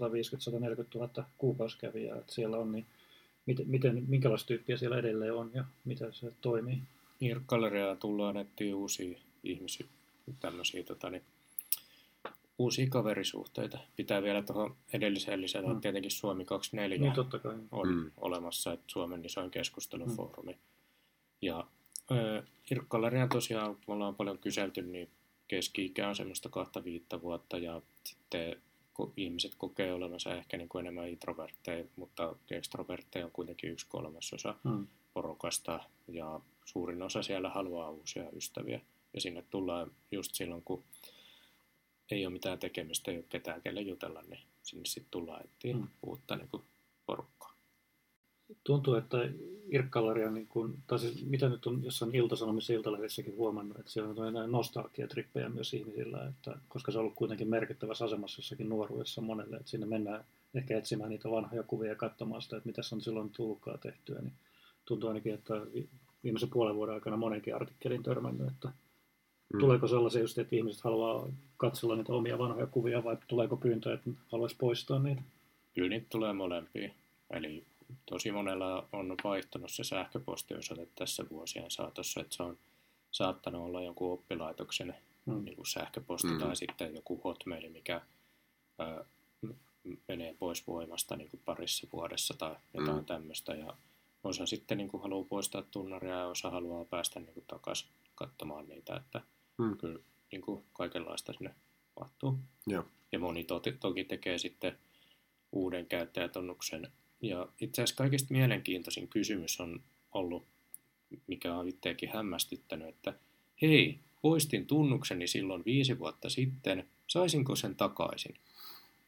000 kuukausikävijää, että siellä on, niin miten, miten, minkälaista tyyppiä siellä edelleen on, ja miten se toimii? Irkkalleriaa tullaan etsiä uusia ihmisiä, tämmöisiä tota, niin, uusia kaverisuhteita. Pitää vielä tuohon edelliseen lisätä, mm. tietenkin Suomi 24 niin, totta kai. on mm. olemassa, että Suomen isoin keskustelufoorumi. Mm. Ja Irkkaleria tosiaan, me ollaan paljon kyselty, niin keski-ikä on semmoista kahta viittä vuotta ja sitten ihmiset kokee olevansa ehkä niin kuin enemmän introvertteja, mutta extrovertteja on kuitenkin yksi kolmasosa mm. porukasta ja suurin osa siellä haluaa uusia ystäviä. Ja sinne tullaan just silloin, kun ei ole mitään tekemistä, ei ole ketään kelle jutella, niin sinne sitten tullaan etsiä mm. uutta niin kuin, porukkaa. Tuntuu, että Irkkalaria, niin kuin, tai siis mitä nyt on jossain iltasanomissa iltalehdessäkin huomannut, että siellä on näin nostalgiatrippejä myös ihmisillä, että, koska se on ollut kuitenkin merkittävässä asemassa jossakin nuoruudessa monelle, että sinne mennään ehkä etsimään niitä vanhoja kuvia ja katsomaan sitä, että mitä on silloin tullutkaan tehtyä, niin tuntuu ainakin, että viimeisen puolen vuoden aikana monenkin artikkelin törmännyt, että Mm. Tuleeko sellaisia just, että ihmiset haluaa katsella niitä omia vanhoja kuvia vai tuleeko pyyntö, että haluaisi poistaa niitä? Kyllä niitä tulee molempia. Eli tosi monella on vaihtunut se sähköpostiosoite tässä vuosien saatossa, että se on saattanut olla joku oppilaitoksen mm. niin kuin sähköposti mm. tai sitten joku hotmail, mikä ää, menee pois voimasta niin kuin parissa vuodessa tai jotain mm. tämmöistä. Ja osa sitten niin kuin haluaa poistaa tunnaria ja osa haluaa päästä niin kuin takaisin katsomaan niitä, että Hmm. Kyllä niin kuin kaikenlaista sinne mahtuu. Joo. Ja moni to- toki tekee sitten uuden käyttäjätunnuksen. Ja itse asiassa kaikista mielenkiintoisin kysymys on ollut, mikä on itseäkin hämmästyttänyt, että hei, poistin tunnukseni silloin viisi vuotta sitten, saisinko sen takaisin?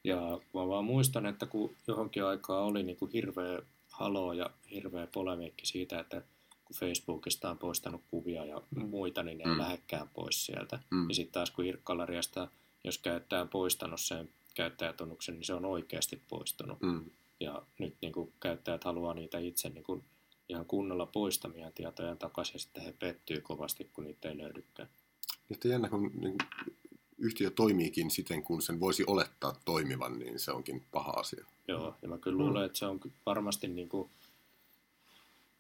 Ja mä vaan muistan, että kun johonkin aikaa oli niin kuin hirveä halo ja hirveä polemiikki siitä, että kun Facebookista on poistanut kuvia ja muita, niin ne ei mm. lähdekään pois sieltä. Mm. Ja sitten taas kun Irkkalariasta, jos käyttäjä on poistanut sen käyttäjätunnuksen, niin se on oikeasti poistunut. Mm. Ja nyt niin kuin, käyttäjät haluaa niitä itse niin kuin, ihan kunnolla poistamia tietoja takaisin, ja sitten he pettyy kovasti, kun niitä ei löydykään. Että jännä, kun niin yhtiö toimiikin siten, kun sen voisi olettaa toimivan, niin se onkin paha asia. Joo, ja mä kyllä luulen, että se on varmasti niin kuin,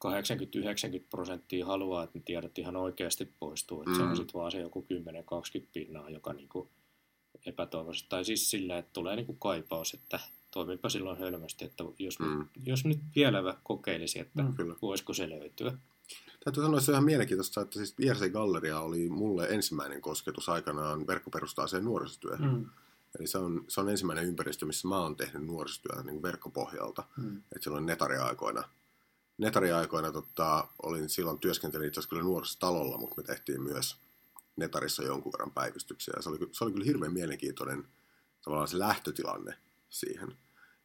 80-90 prosenttia haluaa, että ne tiedot ihan oikeasti poistuu. Että mm. Se on mm. sitten vaan se joku 10-20 pinnaa, joka niinku epätoivoisesti. Tai siis sillä, että tulee niin kuin kaipaus, että toimipa silloin hölmösti, että jos, Mm. nyt, jos nyt vielä kokeilisi, että Mm. Kyllä. voisiko se löytyä. Täytyy sanoa, että se on ihan mielenkiintoista, että siis IRC Galleria oli mulle ensimmäinen kosketus aikanaan verkkoperustaiseen nuorisotyöhön. Mm. Eli se on, se on ensimmäinen ympäristö, missä mä oon tehnyt nuorisotyötä niin verkkopohjalta. Mm. Et silloin netariaikoina. Netariaikoina tota, olin silloin työskentelin itse asiassa kyllä nuorisotalolla, mutta me tehtiin myös netarissa jonkun verran päivystyksiä. Ja se oli, se oli kyllä hirveän mielenkiintoinen tavallaan se lähtötilanne siihen.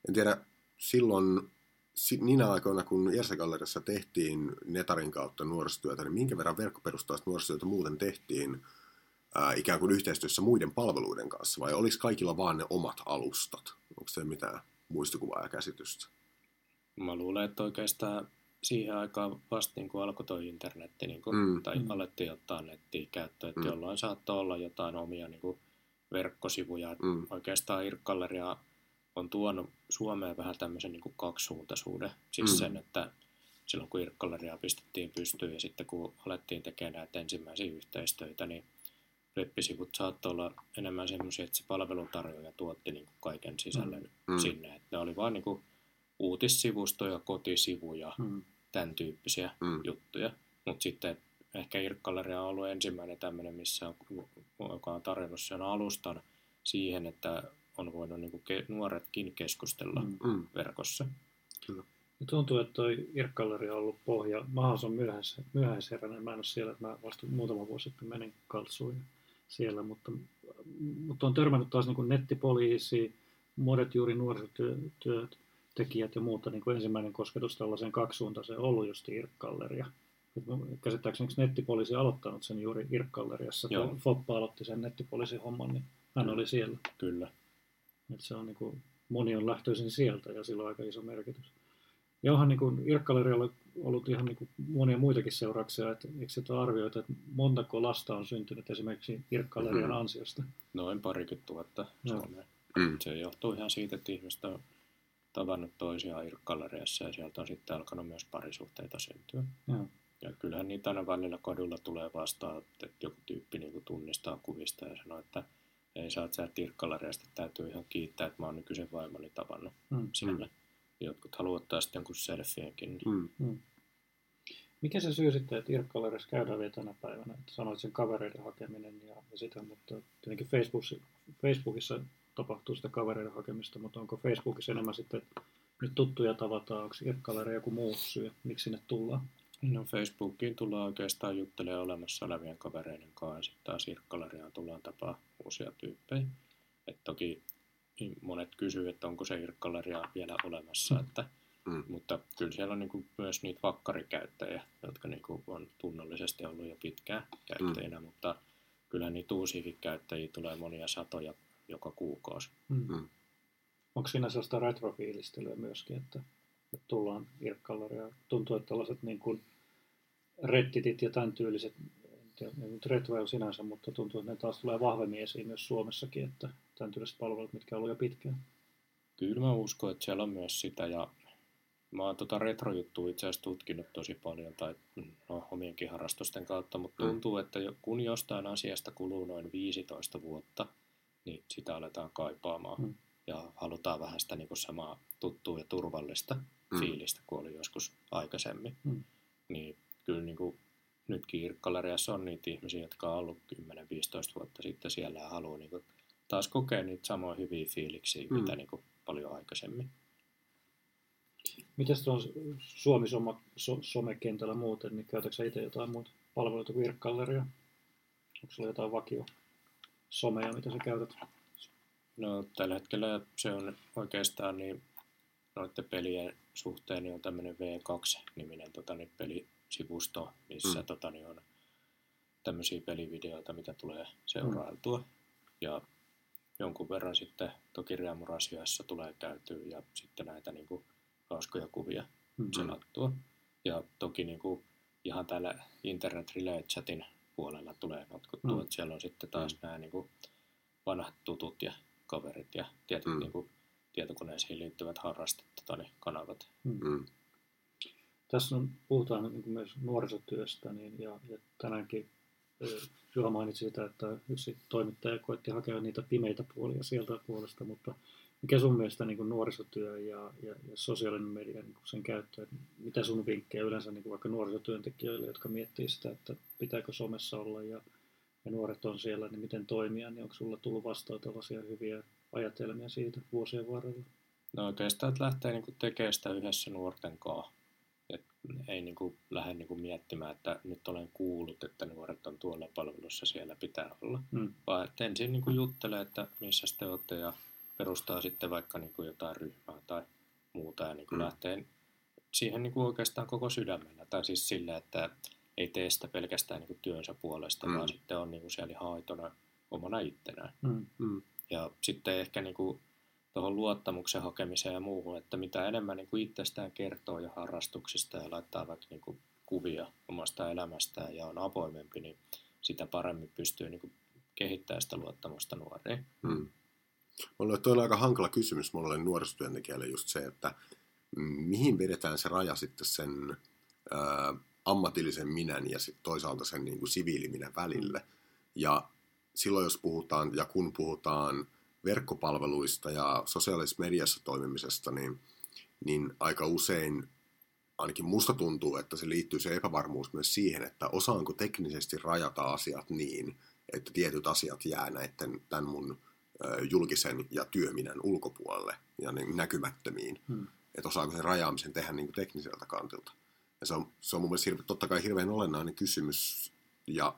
En tiedä, silloin si- niinä aikoina, kun Jersa-galleriassa tehtiin netarin kautta nuorisotyötä, niin minkä verran verkkoperustaista nuorisotyötä muuten tehtiin ää, ikään kuin yhteistyössä muiden palveluiden kanssa, vai oliko kaikilla vaan ne omat alustat? Onko se mitään muistikuvaa ja käsitystä? Mä luulen, että oikeastaan siihen aikaan vasta niin kuin alkoi toi internetti, niin kuin, Mm. tai Mm. alettiin ottaa nettiä käyttöön, että Mm. jollain saattoi olla jotain omia niin kuin verkkosivuja. Mm. Oikeastaan Irkkalleria on tuonut Suomeen vähän tämmöisen niin kuin kaksisuuntaisuuden. Siis Mm. sen, että silloin kun Irkkalleriaa pistettiin pystyyn ja sitten kun alettiin tekemään näitä ensimmäisiä yhteistöitä, niin web-sivut saattoi olla enemmän semmoisia, että se palveluntarjoaja tuotti niin kuin kaiken sisällön Mm. sinne. Että ne oli vaan niin kuin uutissivustoja, kotisivuja, Mm. tämän tyyppisiä Mm. juttuja. Mutta sitten ehkä Irkkalleria on ollut ensimmäinen tämmöinen, missä on, joka on tarjonnut sen alustan siihen, että on voinut niin kuin ke, nuoretkin keskustella mm. Mm. Mm. verkossa. Ja tuntuu, että toi Irkkalleri on ollut pohja. Mä on myöhäis, myöhäisheräinen. Mä en ole siellä, että mä vasta muutama vuosi sitten menin kaltsuun siellä, mutta, mutta on törmännyt taas niin nettipoliisi, monet juuri nuorisotyötekijät ja muuta. Niin kuin ensimmäinen kosketus tällaiseen kaksisuuntaiseen on ollut just mä- Käsittääkseni nettipoliisi aloittanut sen juuri kun Foppa aloitti sen nettipoliisin homman, niin hän oli siellä. Kyllä. Että se on niin kuin, moni on lähtöisin sieltä ja sillä on aika iso merkitys. Ja onhan niin kuin, Irkkalerilla ollut ihan niin kuin, monia muitakin seurauksia, että eikö sitä arvioita, että montako lasta on syntynyt esimerkiksi Irkkalerian Mhm. ansiosta. Noin parikymmentä tuhatta. Suomeen. Mm. Se johtuu ihan siitä, että ihmiset on tavannut toisiaan Irkkalleriassa ja sieltä on sitten alkanut myös parisuhteita syntyä. Joo. Ja kyllähän niitä aina välillä kadulla tulee vastaan, että joku tyyppi niin kuin tunnistaa kuvista ja sanoo, että ei sä oot sieltä Irkkalleriasta, täytyy ihan kiittää, että mä oon nykyisen vaimoni tavannut Mm. siellä. Jotkut haluaa ottaa sitten jonkun selfienkin. Niin Mm. Mikä se syy sitten, että Irkkalerissa käydään vielä tänä päivänä? Että sanoit sen kavereiden hakeminen ja, ja sitä, mutta tietenkin Facebookissa, Facebookissa tapahtuu sitä kavereiden hakemista, mutta onko Facebookissa enemmän sitten, että nyt tuttuja tavataan, onko Irkkaleria joku muu syy, miksi sinne tullaan? No Facebookiin tullaan oikeastaan juttelemaan olemassa olevien kavereiden kanssa ja sitten taas Irkkaleriaan tullaan tapaa uusia tyyppejä. Et toki monet kysyy, että onko se Irkkaleria vielä olemassa, että, Mm. mutta kyllä siellä on niinku myös niitä vakkarikäyttäjiä, jotka niinku on tunnollisesti ollut jo pitkään käyttäjinä, mutta kyllä niitä uusiakin käyttäjiä tulee monia satoja joka kuukausi. Mm. Mm. Onko siinä sellaista retrofiilistelyä myöskin, että, että tullaan Irkkaleria? Tuntuu, että tällaiset niin kuin Redditit ja tämän tyyliset, en nyt retroja sinänsä, mutta tuntuu, että ne taas tulee vahvemmin esiin myös Suomessakin, että tämän tyyliset palvelut, mitkä on ollut jo pitkään. Kyllä mä uskon, että siellä on myös sitä ja mä oon tota retrojuttua itse asiassa tutkinut tosi paljon tai no, omienkin harrastusten kautta, mutta Mm. tuntuu, että kun jostain asiasta kuluu noin 15 vuotta, niin sitä aletaan kaipaamaan Mm. Halutaan vähän sitä niin kuin samaa tuttua ja turvallista Mm. fiilistä kuin oli joskus aikaisemmin. Mm. Niin kyllä niin kuin, nytkin Irkkaleriassa on niitä ihmisiä, jotka on ollut 10-15 vuotta sitten siellä ja haluaa niin kuin, taas kokea niitä samoja hyviä fiiliksiä, Mm. mitä niin kuin, paljon aikaisemmin. Miten tuon Suomi soma, so, somekentällä muuten, niin käytätkö sä itse jotain muuta palveluita kuin Irkkaleria? Onko sulla jotain vakio someja, mitä sä käytät? No tällä hetkellä se on oikeastaan niin noiden pelien suhteen niin on tämmöinen V2-niminen tota, niin pelisivusto, missä Mm. tota, niin on tämmöisiä pelivideoita, mitä tulee seurailtua. Mm. Ja jonkun verran sitten toki riemurasioissa tulee käytyä ja sitten näitä niin kuin, hauskoja kuvia Mm. selattua. Ja toki niin kuin, ihan täällä internet relay chatin puolella tulee notkuttua, Mm. mm. että siellä on sitten taas mm. nämä niin kuin, vanhat tutut ja kaverit ja tietyt Mm. mm. niin kuin, tietokoneisiin liittyvät harrastet, tota, niin kanavat. Mm. Tässä on, puhutaan niin kuin myös nuorisotyöstä, niin, ja, ja tänäänkin Juha mainitsi sitä, että yksi toimittaja koitti hakea niitä pimeitä puolia sieltä puolesta, mutta mikä sun mielestä niin kuin nuorisotyö ja, ja, ja sosiaalinen media niin kuin sen käyttö, että mitä sun vinkkejä yleensä niin kuin vaikka nuorisotyöntekijöille, jotka miettii sitä, että pitääkö somessa olla ja, ja nuoret on siellä, niin miten toimia, niin onko sulla tullut vastaan tällaisia hyviä ajatelmia siitä vuosien varrella? No oikeastaan, että lähtee niin tekemään sitä yhdessä nuorten kanssa. Et ei niin kuin, lähde niin kuin miettimään, että nyt olen kuullut, että nuoret on tuolla palvelussa, siellä pitää olla. Mm. Vaan että ensin niin kuin juttelee, että missä te olette ja perustaa sitten vaikka niin kuin jotain ryhmää tai muuta ja niin kuin Mm. lähtee siihen niin kuin oikeastaan koko sydämellä. Tai siis sillä, että ei tee sitä pelkästään niin kuin työnsä puolesta, Mm. vaan sitten on niin kuin siellä ihan aitona omana ittenään. Mm. Mm. Ja sitten ehkä niin kuin tuohon luottamuksen hakemiseen ja muuhun, että mitä enemmän niin kuin itsestään kertoo ja harrastuksista ja laittaa vaikka niin kuin kuvia omasta elämästään ja on avoimempi, niin sitä paremmin pystyy niin kuin kehittämään sitä luottamusta nuoriin. Mm. Mulla on aika hankala kysymys mulle nuorisotyöntekijälle just se, että mihin vedetään se raja sitten sen ammatillisen minän ja sit toisaalta sen niin kuin siviiliminän välille. Ja silloin jos puhutaan ja kun puhutaan verkkopalveluista ja sosiaalisessa mediassa toimimisesta, niin, niin aika usein ainakin musta tuntuu, että se liittyy se epävarmuus myös siihen, että osaanko teknisesti rajata asiat niin, että tietyt asiat jää näiden, tämän mun julkisen ja työminän ulkopuolelle ja niin näkymättömiin. Mm. Että osaako sen rajaamisen tehdä niin kuin tekniseltä kantilta. Ja se on, se on mun mielestä hirve, totta kai hirveän olennainen kysymys ja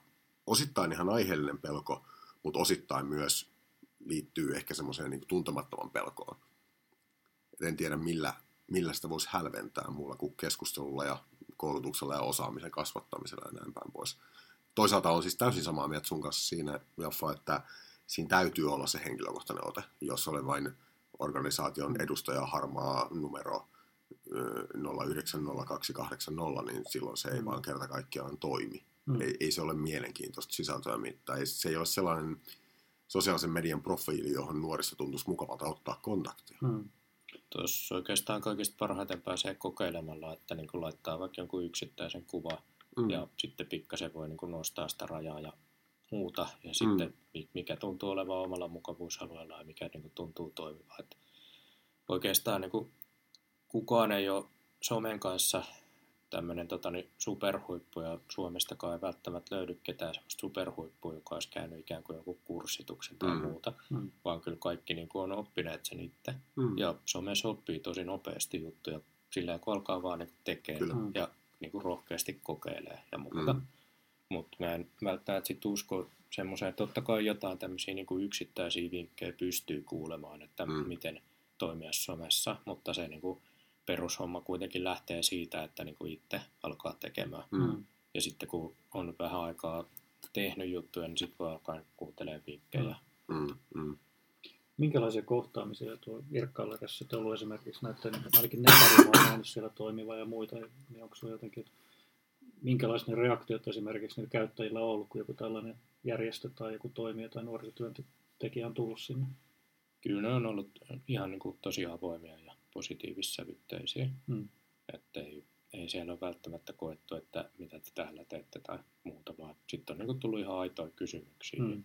osittain ihan aiheellinen pelko, mutta osittain myös liittyy ehkä semmoiseen niin tuntemattoman pelkoon. Et en tiedä millä, millä sitä voisi hälventää muulla kuin keskustelulla ja koulutuksella ja osaamisen kasvattamisella ja näin päin pois. Toisaalta on siis täysin samaa mieltä sun kanssa siinä, Jaffa, että siinä täytyy olla se henkilökohtainen ote. Jos olen vain organisaation edustaja harmaa numero ö, 090280, niin silloin se ei Mm. vaan kerta kaikkiaan toimi. Mm. Ei, ei se ole mielenkiintoista sisältöä, tai se ei ole sellainen sosiaalisen median profiili, johon nuorissa tuntuisi mukavalta ottaa kontaktia. Mm. Tuossa oikeastaan kaikista parhaiten pääsee kokeilemalla, että niin kuin laittaa vaikka jonkun yksittäisen kuva Mm. ja sitten pikkasen voi niin kuin nostaa sitä rajaa ja muuta. Ja sitten mi- mikä tuntuu olevan omalla mukavuusalueella ja mikä niin kuin tuntuu toimivaa. Oikeastaan niin kuin kukaan ei ole somen kanssa tämmöinen tota, niin superhuippu ja Suomestakaan ei välttämättä löydy ketään sellaista superhuippua, joka olisi käynyt ikään kuin joku kurssituksen tai Mm. muuta, Mm. vaan kyllä kaikki niin kuin on oppineet sen itse. Mm. Ja somessa oppii tosi nopeasti juttuja sillä kun alkaa vaan niin tekemään ja niin kuin rohkeasti kokeilee ja muuta. Mm. Mutta mä en välttämättä sit usko semmoiseen, että totta kai jotain tämmöisiä niin kuin yksittäisiä vinkkejä pystyy kuulemaan, että mm. miten toimia somessa, mutta se niin kuin perushomma kuitenkin lähtee siitä, että niin kuin itse alkaa tekemään. Mm. Ja sitten kun on vähän aikaa tehnyt juttuja, niin sitten voi alkaa kuuntelemaan vinkkejä. Mm. Mm. Minkälaisia kohtaamisia tuo Irkkallerissa sitten ollut esimerkiksi näiden, ainakin Neparin on nähnyt siellä toimiva ja muita, niin onko sulla jotenkin, minkälaiset ne reaktiot esimerkiksi niillä käyttäjillä on ollut, kun joku tällainen järjestö tai joku toimija tai nuorisotyöntekijä on tullut sinne? Kyllä ne on ollut ihan niin kuin tosi avoimia positiivissävytteisiä. Mm. Että ei, ei siellä ole välttämättä koettu, että mitä te täällä teette tai muuta, vaan sitten on niin kuin tullut ihan aitoja kysymyksiä, mm.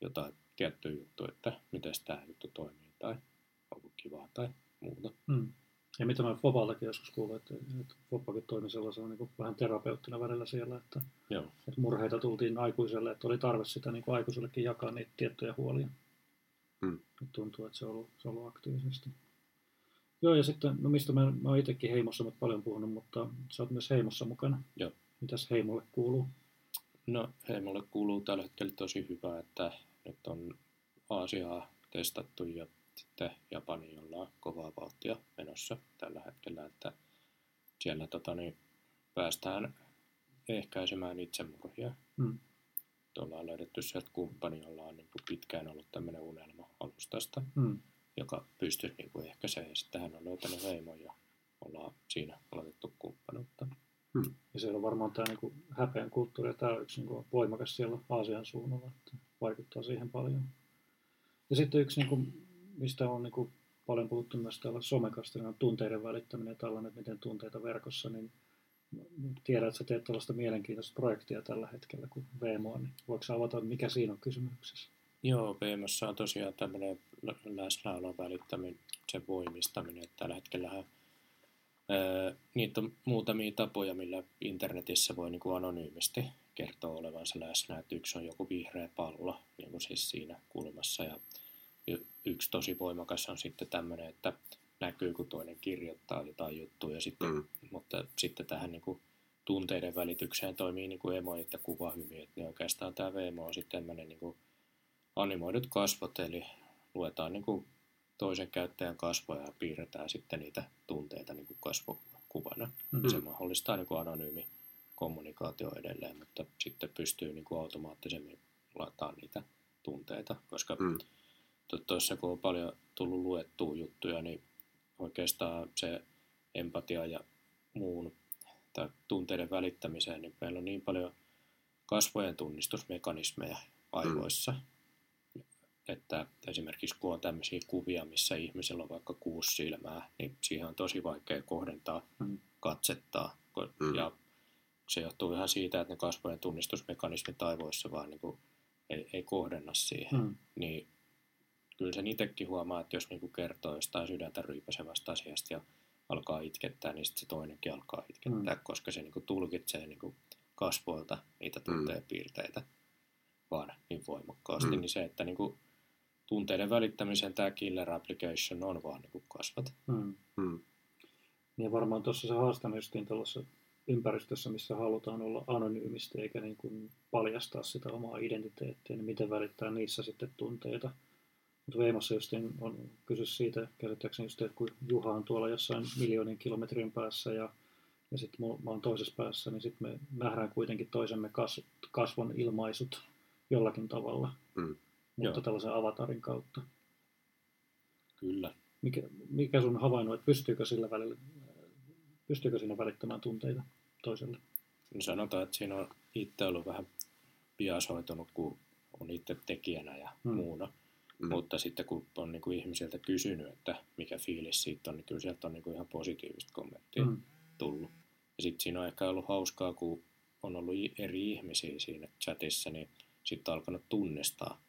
Jotain tiettyä juttua, että miten tämä juttu toimii tai onko kivaa tai muuta. Mm. Ja mitä mä Fobaltakin joskus kuulin, että, että Fobakin toimi sellaisena niin kuin vähän terapeuttina välillä siellä, että, Joo, että murheita tultiin aikuiselle, että oli tarve sitä niin kuin aikuisellekin jakaa niitä tiettyjä huolia. Mm. Tuntuu, että se on ollut, se on ollut aktiivisesti. Joo, ja sitten, no mistä mä, mä oon itsekin heimossa mutta paljon puhunut, mutta sä oot myös heimossa mukana. Joo. Mitäs heimolle kuuluu? No hei, mulle kuuluu tällä hetkellä tosi hyvä, että nyt on Aasiaa testattu ja sitten Japani ollaan kovaa vauhtia menossa tällä hetkellä, että siellä tota, niin, päästään ehkäisemään itsemurhia. Mm. Ollaan löydetty sieltä kumppani, jolla on niin pitkään ollut tämmöinen unelma alustasta, Mm. Joka pystyisi niin kuin ehkäisemään. Ja sitten hän on löytänyt heimon ja ollaan siinä aloitettu kumppanuutta. Ja siellä on varmaan tämä niin häpeän kulttuuri, ja tämä on yksi niin kuin, voimakas siellä Aasian suunnalla, että vaikuttaa siihen paljon. Ja sitten yksi, niin kuin, mistä on niin kuin, paljon puhuttu myös täällä somekasta, niin on tunteiden välittäminen ja tällainen, että miten tunteita verkossa, niin tiedän, että sä teet tällaista mielenkiintoista projektia tällä hetkellä kuin VMO, niin voiko avata, mikä siinä on kysymyksessä? Joo, VMssä on tosiaan tämmöinen läsnäolon välittäminen, sen voimistaminen. Että tällä hetkellä ää, niitä on muutamia tapoja, millä internetissä voi niin kuin anonyymisti kertoa olevansa läsnä. Että yksi on joku vihreä pallo niin kuin siis siinä kulmassa ja yksi tosi voimakas on sitten tämmöinen, että näkyy, kun toinen kirjoittaa jotain juttuja, sitten, mm. mutta sitten tähän niin kuin tunteiden välitykseen toimii niin kuin emojit ja kuvahymiöt, niin oikeastaan tämä VMO on sitten tämmöinen niin kuin animoidut kasvot, eli luetaan niin kuin toisen käyttäjän kasvoja ja piirretään sitten niitä tunteita niin kuin kasvokuvana. Mm-hmm. Se mahdollistaa niin kuin anonyymi kommunikaatio edelleen, mutta sitten pystyy niin kuin automaattisemmin lataamaan niitä tunteita, koska mm. tuossa kun on paljon tullut luettua juttuja, niin oikeastaan se empatia ja muun tai tunteiden välittämiseen, niin meillä on niin paljon kasvojen tunnistusmekanismeja aivoissa, mm. Että esimerkiksi kun on tämmöisiä kuvia, missä ihmisellä on vaikka kuusi silmää, niin siihen on tosi vaikea kohdentaa mm. katsettaa. Mm. Ja se johtuu ihan siitä, että ne kasvojen tunnistusmekanismit aivoissa vaan niin kuin ei, ei kohdenna siihen. Mm. Niin kyllä sen itsekin huomaa, että jos niinku kertoo jostain sydäntä ryypäsevästä asiasta ja alkaa itkettää, niin sitten se toinenkin alkaa itkettää, mm. koska se niinku tulkitsee niinku kasvoilta niitä mm. tunteepiirteitä mm. vaan niin voimakkaasti. Mm. Niin se, että niinku tunteiden välittämisen tämä killer application on vaan niinku kasvat. Mm. Mm. Niin varmaan tuossa se haastan justiin tuollaisessa ympäristössä, missä halutaan olla anonyymisti eikä niin kuin paljastaa sitä omaa identiteettiä, niin miten välittää niissä sitten tunteita. Mutta Veimassa just on kysy siitä, käsittääkseni just, että kun Juha on tuolla jossain miljoonin kilometrin päässä ja, ja sitten mä oon toisessa päässä, niin sitten me nähdään kuitenkin toisemme kas, kasvon ilmaisut jollakin tavalla, mm. Mutta Joo. tällaisen avatarin kautta. Kyllä. Mikä, mikä sun havainno, että pystyykö, sillä välillä, pystyykö siinä välittämään tunteita toiselle? No sanotaan, että siinä on itse ollut vähän biasoitunut, kun on itse tekijänä ja mm. muuna. Mm. Mutta sitten kun on niin kuin ihmisiltä kysynyt, että mikä fiilis siitä on, niin kyllä sieltä on niin kuin ihan positiivista kommenttia mm. tullut. Ja sitten siinä on ehkä ollut hauskaa, kun on ollut eri ihmisiä siinä chatissa, niin sitten on alkanut tunnistaa,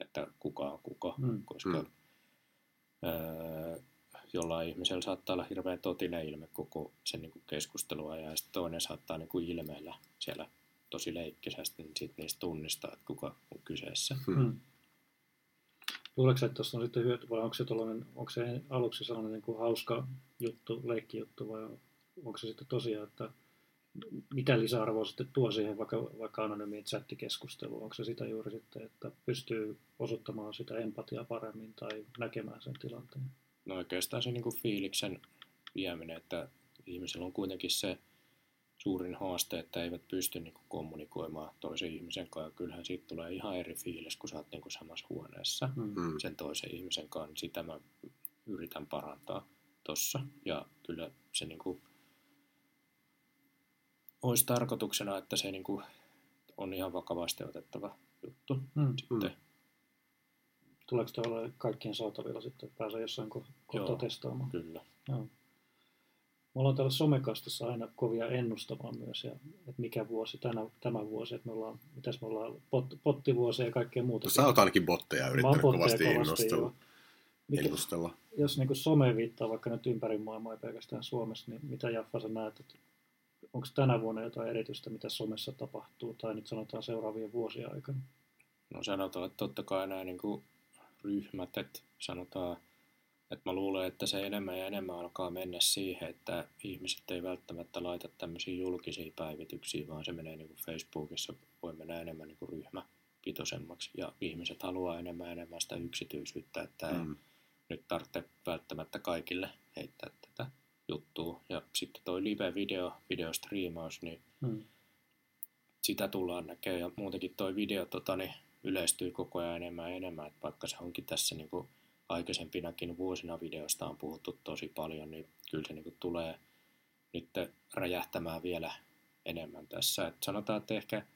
että kuka on kuka, mm. koska mm. Öö, jollain ihmisellä saattaa olla hirveän totinen ilme koko sen niin kuin keskustelua ja sitten toinen saattaa niin kuin ilmeellä siellä tosi leikkisästi, niin sitten niistä tunnistaa, että kuka on kyseessä. Mm. Luuletko että tuossa on sitten hyöty, vai onko se, onko se aluksi sellainen niin kuin hauska juttu, leikkijuttu, vai onko se sitten tosiaan, että mitä lisäarvoa sitten tuo siihen vaikka, vaikka anonyymiin chattikeskusteluun? Onko se sitä juuri sitten, että pystyy osoittamaan sitä empatiaa paremmin tai näkemään sen tilanteen? No oikeastaan se niin kuin fiiliksen vieminen, että ihmisellä on kuitenkin se suurin haaste, että eivät pysty niin kuin, kommunikoimaan toisen ihmisen kanssa. Kyllähän siitä tulee ihan eri fiilis, kun sä oot niin kuin, samassa huoneessa mm. sen toisen ihmisen kanssa. Niin sitä mä yritän parantaa tossa. Ja kyllä se niin kuin, olisi tarkoituksena, että se niin kuin, on ihan vakavasti otettava juttu. Mm. Sitten. Tuleeko tavallaan kaikkien saatavilla sitten, että pääsee jossain kohtaa testaamaan? Kyllä. Joo. Me ollaan täällä somekastissa aina kovia ennustamaan myös, ja, että mikä vuosi tänä, tämä vuosi, että me ollaan, mitäs me ollaan, pot, pottivuosia ja kaikkea muuta. Sä oot ainakin botteja yrittänyt botteja kovasti, ennustella. Mikä, ennustella. Jos niin some viittaa vaikka nyt ympäri maailmaa, ei pelkästään Suomessa, niin mitä Jaffa sä näet, että onko tänä vuonna jotain erityistä, mitä somessa tapahtuu, tai nyt sanotaan seuraavien vuosien aikana? No sanotaan, että totta kai nämä niin kuin ryhmät, että sanotaan et mä luulen, että se enemmän ja enemmän alkaa mennä siihen, että ihmiset ei välttämättä laita tämmöisiä julkisia päivityksiä, vaan se menee niin kuin Facebookissa, voi mennä enemmän niin kuin ryhmäpitoisemmaksi. Ja ihmiset haluaa enemmän ja enemmän sitä yksityisyyttä, että ei mm. nyt tarvitse välttämättä kaikille heittää tätä juttua. Ja sitten toi live-video, videostriimaus, niin mm. sitä tullaan näkemään. Ja muutenkin toi video tota, niin yleistyy koko ajan enemmän ja enemmän, että vaikka se onkin tässä niin kuin aikaisempinakin vuosina videosta on puhuttu tosi paljon, niin kyllä se niin tulee nyt räjähtämään vielä enemmän tässä. Et sanotaan, että ehkä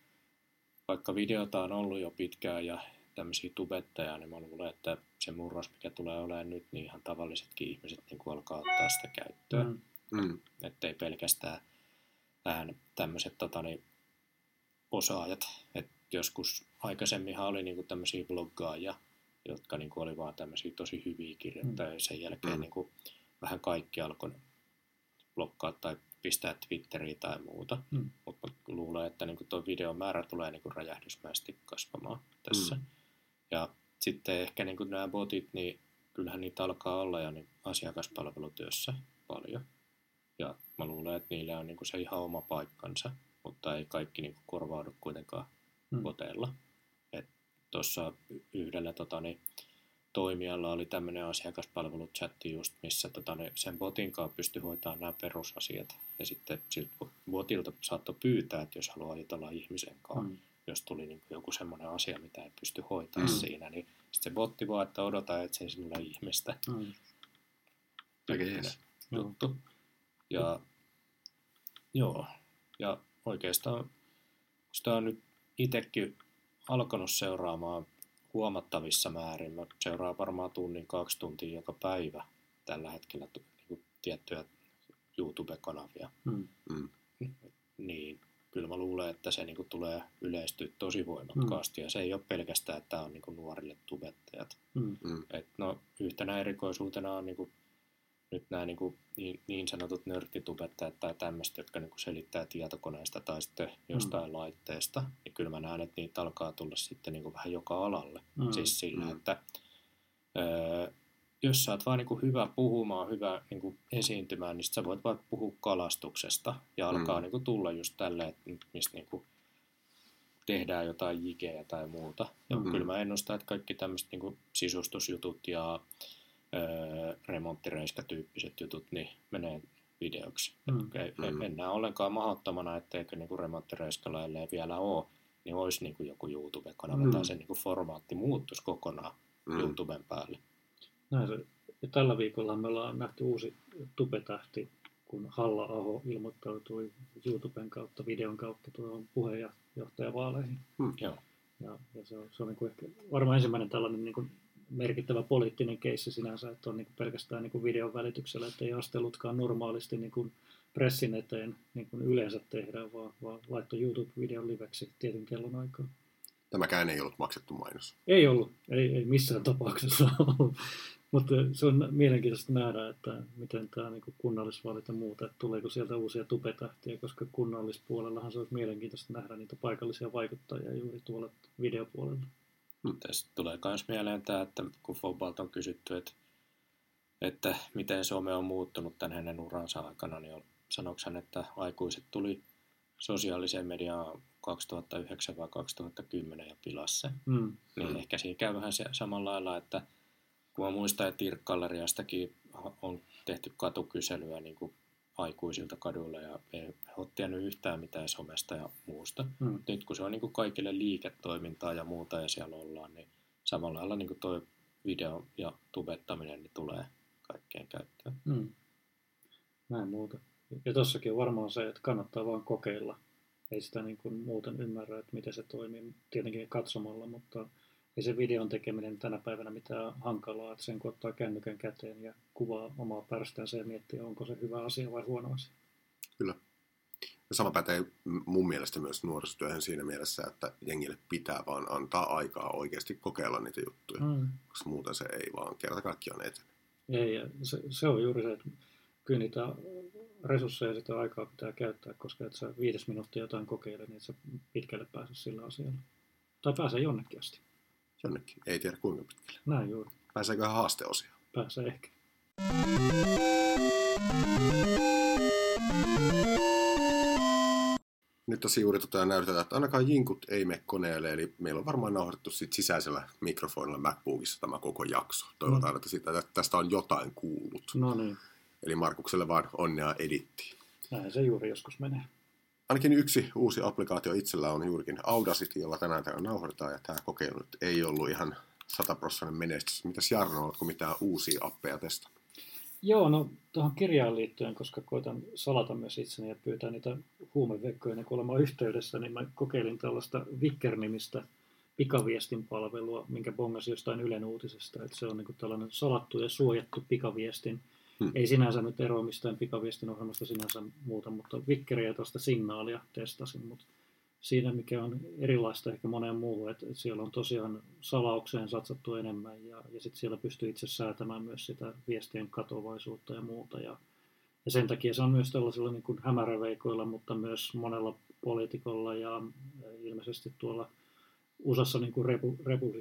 vaikka videota on ollut jo pitkään ja tämmöisiä tubettajia, niin mä luulen, että se murros, mikä tulee olemaan nyt, niin ihan tavallisetkin ihmiset niin kuin alkaa ottaa sitä käyttöön. Mm. Mm. Että ei pelkästään vähän tämmöiset tota, niin, osaajat. Et joskus aikaisemminhan oli niinku tämmöisiä bloggaajia, jotka niinku oli vaan tämmöisiä tosi hyviä kirjoittajia. Mm. Sen jälkeen Mm. niinku, vähän kaikki alkoi blokkaa tai pistää Twitteriin tai muuta. Mm. Mutta luulen, että niinku tuo videon määrä tulee niinku räjähdysmäisesti kasvamaan tässä. Mm. Ja sitten ehkä niinku nämä botit, niin kyllähän niitä alkaa olla jo niin asiakaspalvelutyössä paljon. Ja mä luulen, että niillä on niinku se ihan oma paikkansa, mutta ei kaikki niinku korvaudu kuitenkaan Mm. boteilla. Tuossa yhdellä tota, niin, toimijalla oli tämmöinen asiakaspalveluchatti just, missä tota, niin, sen botin kanssa pystyi hoitamaan nämä perusasiat. Ja sitten siltä botilta saattoi pyytää, että jos haluaa jutella ihmisen kanssa, Mm. Jos tuli niin joku semmoinen asia, mitä ei pysty hoitamaan Mm. mm. siinä, niin sitten se botti vaan, että odota etsin sinulle ihmistä. Mm. Aika tyyppinen jees. Joo. juttu. Ja, joo, ja oikeastaan sitä on nyt itsekin alkanut seuraamaan huomattavissa määrin. Mä seuraan varmaan tunnin, kaksi tuntia joka päivä tällä hetkellä niin tiettyjä YouTube-kanavia. Mm. Mm. Niin kyllä mä luulen, että se niin tulee yleistyä tosi voimakkaasti. Ja se ei ole pelkästään, että tämä on niin nuorille tubettajat. Mm. Mm. Et no, yhtenä erikoisuutena on niinku, nyt nämä niinku, niin, niin sanotut nörttitubettajat tai tämmöiset, jotka niinku selittää tietokoneesta tai sitten jostain mm. laitteesta. Niin kyllä mä näen, että niitä alkaa tulla sitten niinku vähän joka alalle. Mm. Mm. Siis sillä, Mm. mm. että öö, jos sä oot vaan niinku hyvä puhumaan, hyvä niinku esiintymään, niin sit sä voit vaikka puhua kalastuksesta ja alkaa Mm. niinku tulla just tälleen, että mistä niinku tehdään jotain jikeä tai muuta. Ja Mm. mm. kyllä mä ennustan, että kaikki tämmöiset niin sisustusjutut ja öö, remonttireiskatyyppiset jutut niin menee videoksi. Mm. Mm. Ei, Mm. mm. En näe ollenkaan mahdottomana, etteikö niin remonttireiskalla ellei vielä ole, niin olisi niin joku YouTube-kanava Mm. tai se niin formaatti muuttuisi kokonaan Mm. mm. YouTuben päälle. Näin se. Ja tällä viikolla me ollaan nähty uusi tubetähti, kun Halla-aho ilmoittautui YouTuben kautta, videon kautta tuohon puheenjohtajavaaleihin. Joo. Ja, ja se on, se on niin kuin ehkä varmaan ensimmäinen tällainen niin kuin merkittävä poliittinen keissi sinänsä, että on niin kuin pelkästään niin kuin videon välityksellä, että ei astelutkaan normaalisti niin kuin pressin eteen niin kuin yleensä tehdään, vaan, vaan laittoi YouTube-videon liveksi tietyn kellon aikaa. Tämäkään ei ollut maksettu mainos. Ei ollut, ei, ei missään tapauksessa ollut. Mutta se on mielenkiintoista nähdä, että miten tämä niin kunnallisvaalit ja muuta, että tuleeko sieltä uusia tupetähtiä, koska kunnallispuolellahan se olisi mielenkiintoista nähdä niitä paikallisia vaikuttajia juuri tuolla videopuolella. Tässä tulee myös mieleen tämä, että kun Fobalta on kysytty, että, että miten some on muuttunut tämän hänen uransa aikana, niin sanoiko hän, että aikuiset tuli sosiaaliseen mediaan 2009 vai 2010 ja pilasi se. Mm. Niin Mm. ehkä siinä käy vähän se samalla lailla, että kun mä muistan, että Irkkalleriastakin on tehty katukyselyä niin kuin aikuisilta kaduilla ja ei he ole tiennyt yhtään mitään somesta ja muusta. Mm. Nyt kun se on niin kuin kaikille liiketoimintaa ja muuta ja siellä ollaan, niin samalla lailla niin kuin toi video ja tubettaminen niin tulee kaikkeen käyttöön. Mm. Näin muuta. Ja tossakin on varmaan se, että kannattaa vaan kokeilla. Ei sitä niin kuin muuten ymmärrä, että miten se toimii tietenkin katsomalla, mutta ei se videon tekeminen tänä päivänä mitään hankalaa, että sen kun ottaa kännykän käteen ja kuvaa omaa pärstäänsä ja miettii, onko se hyvä asia vai huono asia. Kyllä. Ja sama pätee mun mielestä myös nuorisotyöhön siinä mielessä, että jengille pitää vaan antaa aikaa oikeasti kokeilla niitä juttuja, Mm. koska muuten se ei vaan kerta kaikkiaan etene. Ei, ja se, se on juuri se, että kyllä niitä resursseja ja sitä aikaa pitää käyttää, koska et sä viides minuuttia jotain kokeile, niin et sä pitkälle pääse sillä asialla. Tai pääsee jonnekin asti. Jonnekin. Ei tiedä kuinka pitkälle. Näin juuri. Pääseeköhän haasteosia? Pääsee ehkä. Nyt tässä juuri tota näytetään, että ainakaan jinkut ei mene koneelle, eli meillä on varmaan nauhoitettu sit sisäisellä mikrofonilla MacBookissa tämä koko jakso. Toivotaan, Mm. että siitä, tästä on jotain kuullut. No niin, Eli Markukselle vaan onnea edittiin. näin se juuri joskus menee. Ainakin yksi uusi applikaatio itsellä on juurikin Audacity, jolla tänään tämä nauhoitetaan, ja tämä kokeilu nyt ei ollut ihan sataprossainen menestys. Mitäs Jarno, oletko mitään uusia appeja testannut? Joo, no tuohon kirjaan liittyen, koska koitan salata myös itseni ja pyytää niitä huumevekkoja kuin olemaan yhteydessä, niin mä kokeilin tällaista Vicker-nimistä pikaviestinpalvelua, minkä bongasin jostain Ylen uutisesta, että se on niin tällainen salattu ja suojattu pikaviestin Hmm. Ei sinänsä nyt eroa mistään pikaviestin ohjelmasta sinänsä muuta, mutta Vikkeriä tuosta signaalia testasin, mutta siinä mikä on erilaista ehkä moneen muuhun, että, että siellä on tosiaan salaukseen satsattu enemmän ja, ja sitten siellä pystyy itse säätämään myös sitä viestien katovaisuutta ja muuta ja, ja sen takia se on myös tällaisilla niin kuin hämäräveikoilla, mutta myös monella poliitikolla ja ilmeisesti tuolla USAssa niin kuin repu, repu,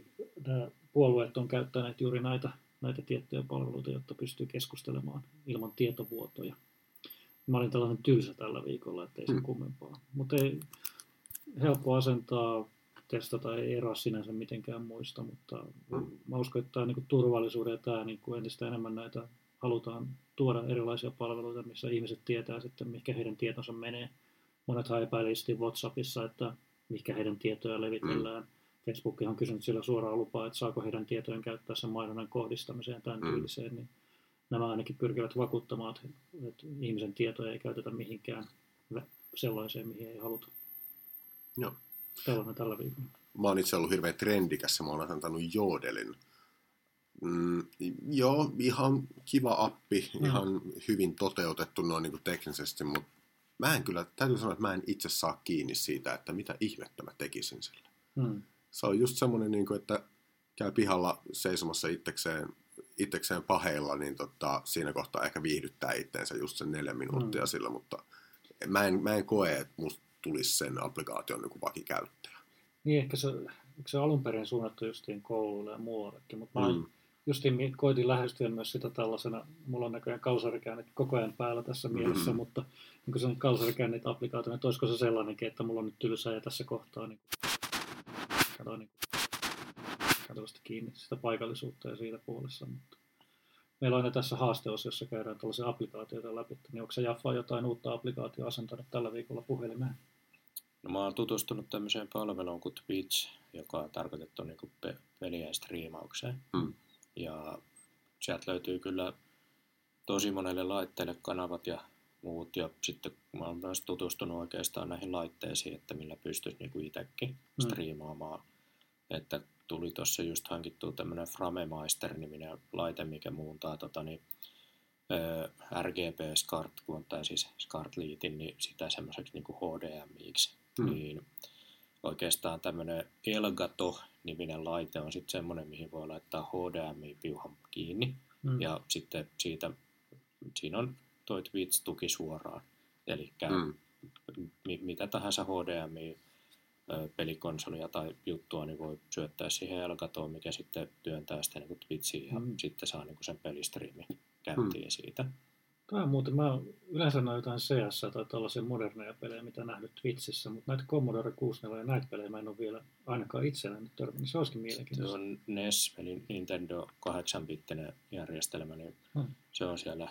puolueet on käyttäneet juuri näitä, näitä tiettyjä palveluita, jotta pystyy keskustelemaan ilman tietovuotoja. Mä olin tällainen tylsä tällä viikolla, ettei se mm. kummempaa. Mutta ei, helppo asentaa, testata, ei eroa sinänsä mitenkään muista, mutta mm. mä uskon, että tämä niin turvallisuuden ja tämä niin kuin entistä enemmän näitä halutaan tuoda erilaisia palveluita, missä ihmiset tietää sitten, mikä heidän tietonsa menee. Monethan epäilisesti WhatsAppissa, että mikä heidän tietoja levitellään. Mm. Facebook on kysynyt sillä suoraan lupaa, että saako heidän tietojen käyttää sen mainonnan kohdistamiseen ja tämän mm. tyyliseen, niin nämä ainakin pyrkivät vakuuttamaan, että ihmisen tietoja ei käytetä mihinkään sellaiseen, mihin ei haluta. Joo. Tällainen tällä viikolla. Mä oon itse ollut hirveän trendikäs ja mä oon asentanut Jodelin. Mm, joo, ihan kiva appi, mm. ihan hyvin toteutettu noin niin kuin teknisesti, mutta mä en kyllä, täytyy sanoa, että mä en itse saa kiinni siitä, että mitä ihmettä mä tekisin sillä. Mm. Se on just semmoinen, niin kuin, että käy pihalla seisomassa itsekseen, itsekseen paheilla, niin tota, siinä kohtaa ehkä viihdyttää itteensä just sen neljä minuuttia mm. sillä, mutta mä en, mä en koe, että musta tulisi sen applikaation niin vakikäyttäjä. Niin, ehkä se, se alun perin suunnattu justiin kouluille ja muuallekin, mutta mä mm. justiin koitin lähestyä myös sitä tällaisena, mulla on näköjään kausarikäynnit koko ajan päällä tässä mm. mielessä, mutta niin se on applikaatio, että olisiko se sellainenkin, että mulla on nyt tylsää ja tässä kohtaa niin katsoin niin kiinni sitä paikallisuutta ja siitä puolessa, mutta meillä on tässä haasteossa, jossa käydään tällaisia applikaatioita läpi, niin onko se Jaffa jotain uutta applikaatio asentanut tällä viikolla puhelimeen? No mä oon tutustunut tämmöiseen palveluun kuin Twitch, joka on tarkoitettu niin kuin pe- pelien striimaukseen. Mm. Ja sieltä löytyy kyllä tosi monelle laitteelle kanavat ja muut. Ja sitten mä oon myös tutustunut oikeastaan näihin laitteisiin, että millä pystyisi niin kuin itsekin mm. striimaamaan. Että tuli tuossa just hankittua tämmöinen Framemeister-niminen laite, mikä muuntaa tota, niin, RGB SCART, kun on tämä siis SCART-liitin, niin sitä semmoiseksi niin HDMIiksi mm. niin oikeastaan tämmöinen Elgato-niminen laite on sitten semmoinen, mihin voi laittaa HDMI-piuhan kiinni. Mm. Ja sitten siitä, siinä on toi Twitch-tuki suoraan. Eli mm. mi- mitä tahansa HDMI pelikonsolia tai juttua, niin voi syöttää siihen Elgatoon, mikä sitten työntää sitä niin Twitchiin ja mm. sitten saa niin sen pelistriimin käyntiin mm. siitä. Tämä on muuten, mä yleensä näen jotain CS tai tällaisia moderneja pelejä, mitä nähnyt Twitchissä, mutta näitä Commodore 64 ja näitä pelejä mä en ole vielä ainakaan itselläni törmännyt. Se olisikin mielenkiintoista. Se on NES, eli Nintendo 8-bittinen järjestelmä, niin hmm. se on siellä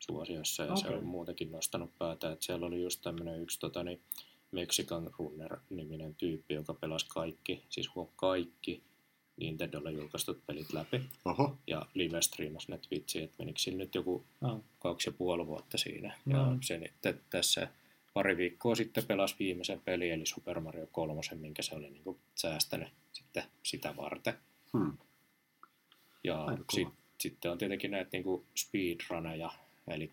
suosiossa ja okay. se on muutenkin nostanut päätä. Että siellä oli just tämmöinen yksi tota, niin Mexican Runner-niminen tyyppi, joka pelasi kaikki, siis huom kaikki Nintendolla julkaistut pelit läpi. Oho. Ja live streamasi ne Twitchiin, että menikö siinä nyt joku oh. kaksi ja puoli vuotta siinä. No. Ja se t- tässä pari viikkoa sitten pelasi viimeisen peli, eli Super Mario 3, minkä se oli niin säästänyt sitten sitä varten. Hmm. Ja sit, sitten on tietenkin näitä niin speedruneja, eli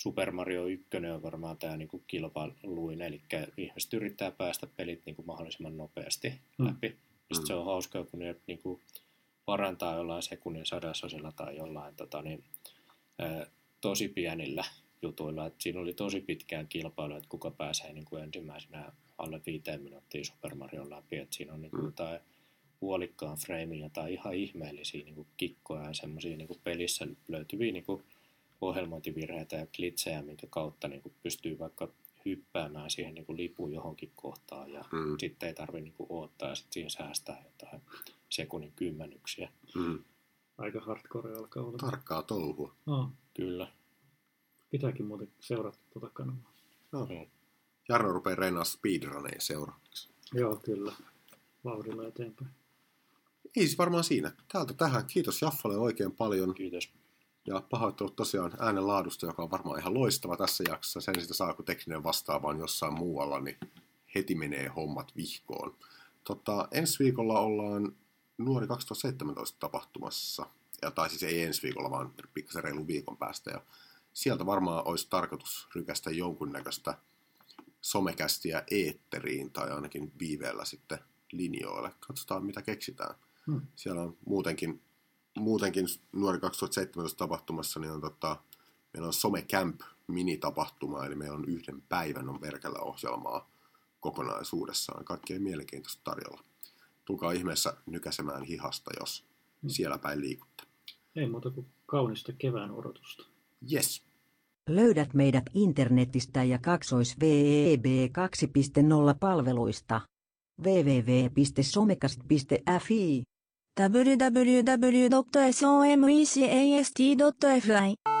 Super Mario 1 on varmaan tämä niin kilpailuin, eli ihmiset yrittää päästä pelit niin kuin mahdollisimman nopeasti hmm. läpi. Mm. se on hauskaa, kun ne niin kuin, parantaa jollain sekunnin sadasosilla tai jollain tota, niin, ää, tosi pienillä jutuilla. Et siinä oli tosi pitkään kilpailu, että kuka pääsee niin kuin ensimmäisenä alle viiteen minuuttia Super Mario läpi. Et siinä on niin kuin, mm. jotain puolikkaan freimiä tai ihan ihmeellisiä niin kuin kikkoja ja semmoisia niin pelissä löytyviä niin kuin ohjelmointivirheitä ja klitsejä, minkä kautta niin kuin pystyy vaikka hyppäämään siihen niin kuin lipun johonkin kohtaan ja mm. sitten ei tarvitse niin odottaa ja sitten siihen säästää jotain sekunnin kymmenyksiä. Mm. Aika hardcore alkaa olla. Tarkkaa touhua. No. Kyllä. Pitääkin muuten seurata tuota kanavaa. No. Mm. Jarno rupeaa reinaa speedruneja seuraavaksi. Joo, kyllä. Vauhdilla eteenpäin. Ei siis varmaan siinä. Täältä tähän. Kiitos Jaffalle oikein paljon. Kiitos. Ja pahoittelut tosiaan äänen laadusta, joka on varmaan ihan loistava tässä jaksossa. Sen sitä saa, kun tekninen vastaava on jossain muualla, niin heti menee hommat vihkoon. Tota, ensi viikolla ollaan Nuori 2017 tapahtumassa ja, tai siis ei ensi viikolla, vaan pikkasen reilun viikon päästä. Ja sieltä varmaan olisi tarkoitus rykästä jonkunnäköistä somekästiä eetteriin tai ainakin viiveellä sitten linjoille. Katsotaan, mitä keksitään. Hmm. Siellä on muutenkin, muutenkin nuori 2017 tapahtumassa, niin on tota, meillä on Some Camp minitapahtuma, eli meillä on yhden päivän on verkellä ohjelmaa kokonaisuudessaan. Kaikkea mielenkiintoista tarjolla. Tulkaa ihmeessä nykäsemään hihasta, jos hmm. siellä päin liikutte. Ei muuta kuin kaunista kevään odotusta. Yes. Löydät meidät internetistä ja kaksois VEB 2.0 palveluista. www.somecast.fi www.somecast.fi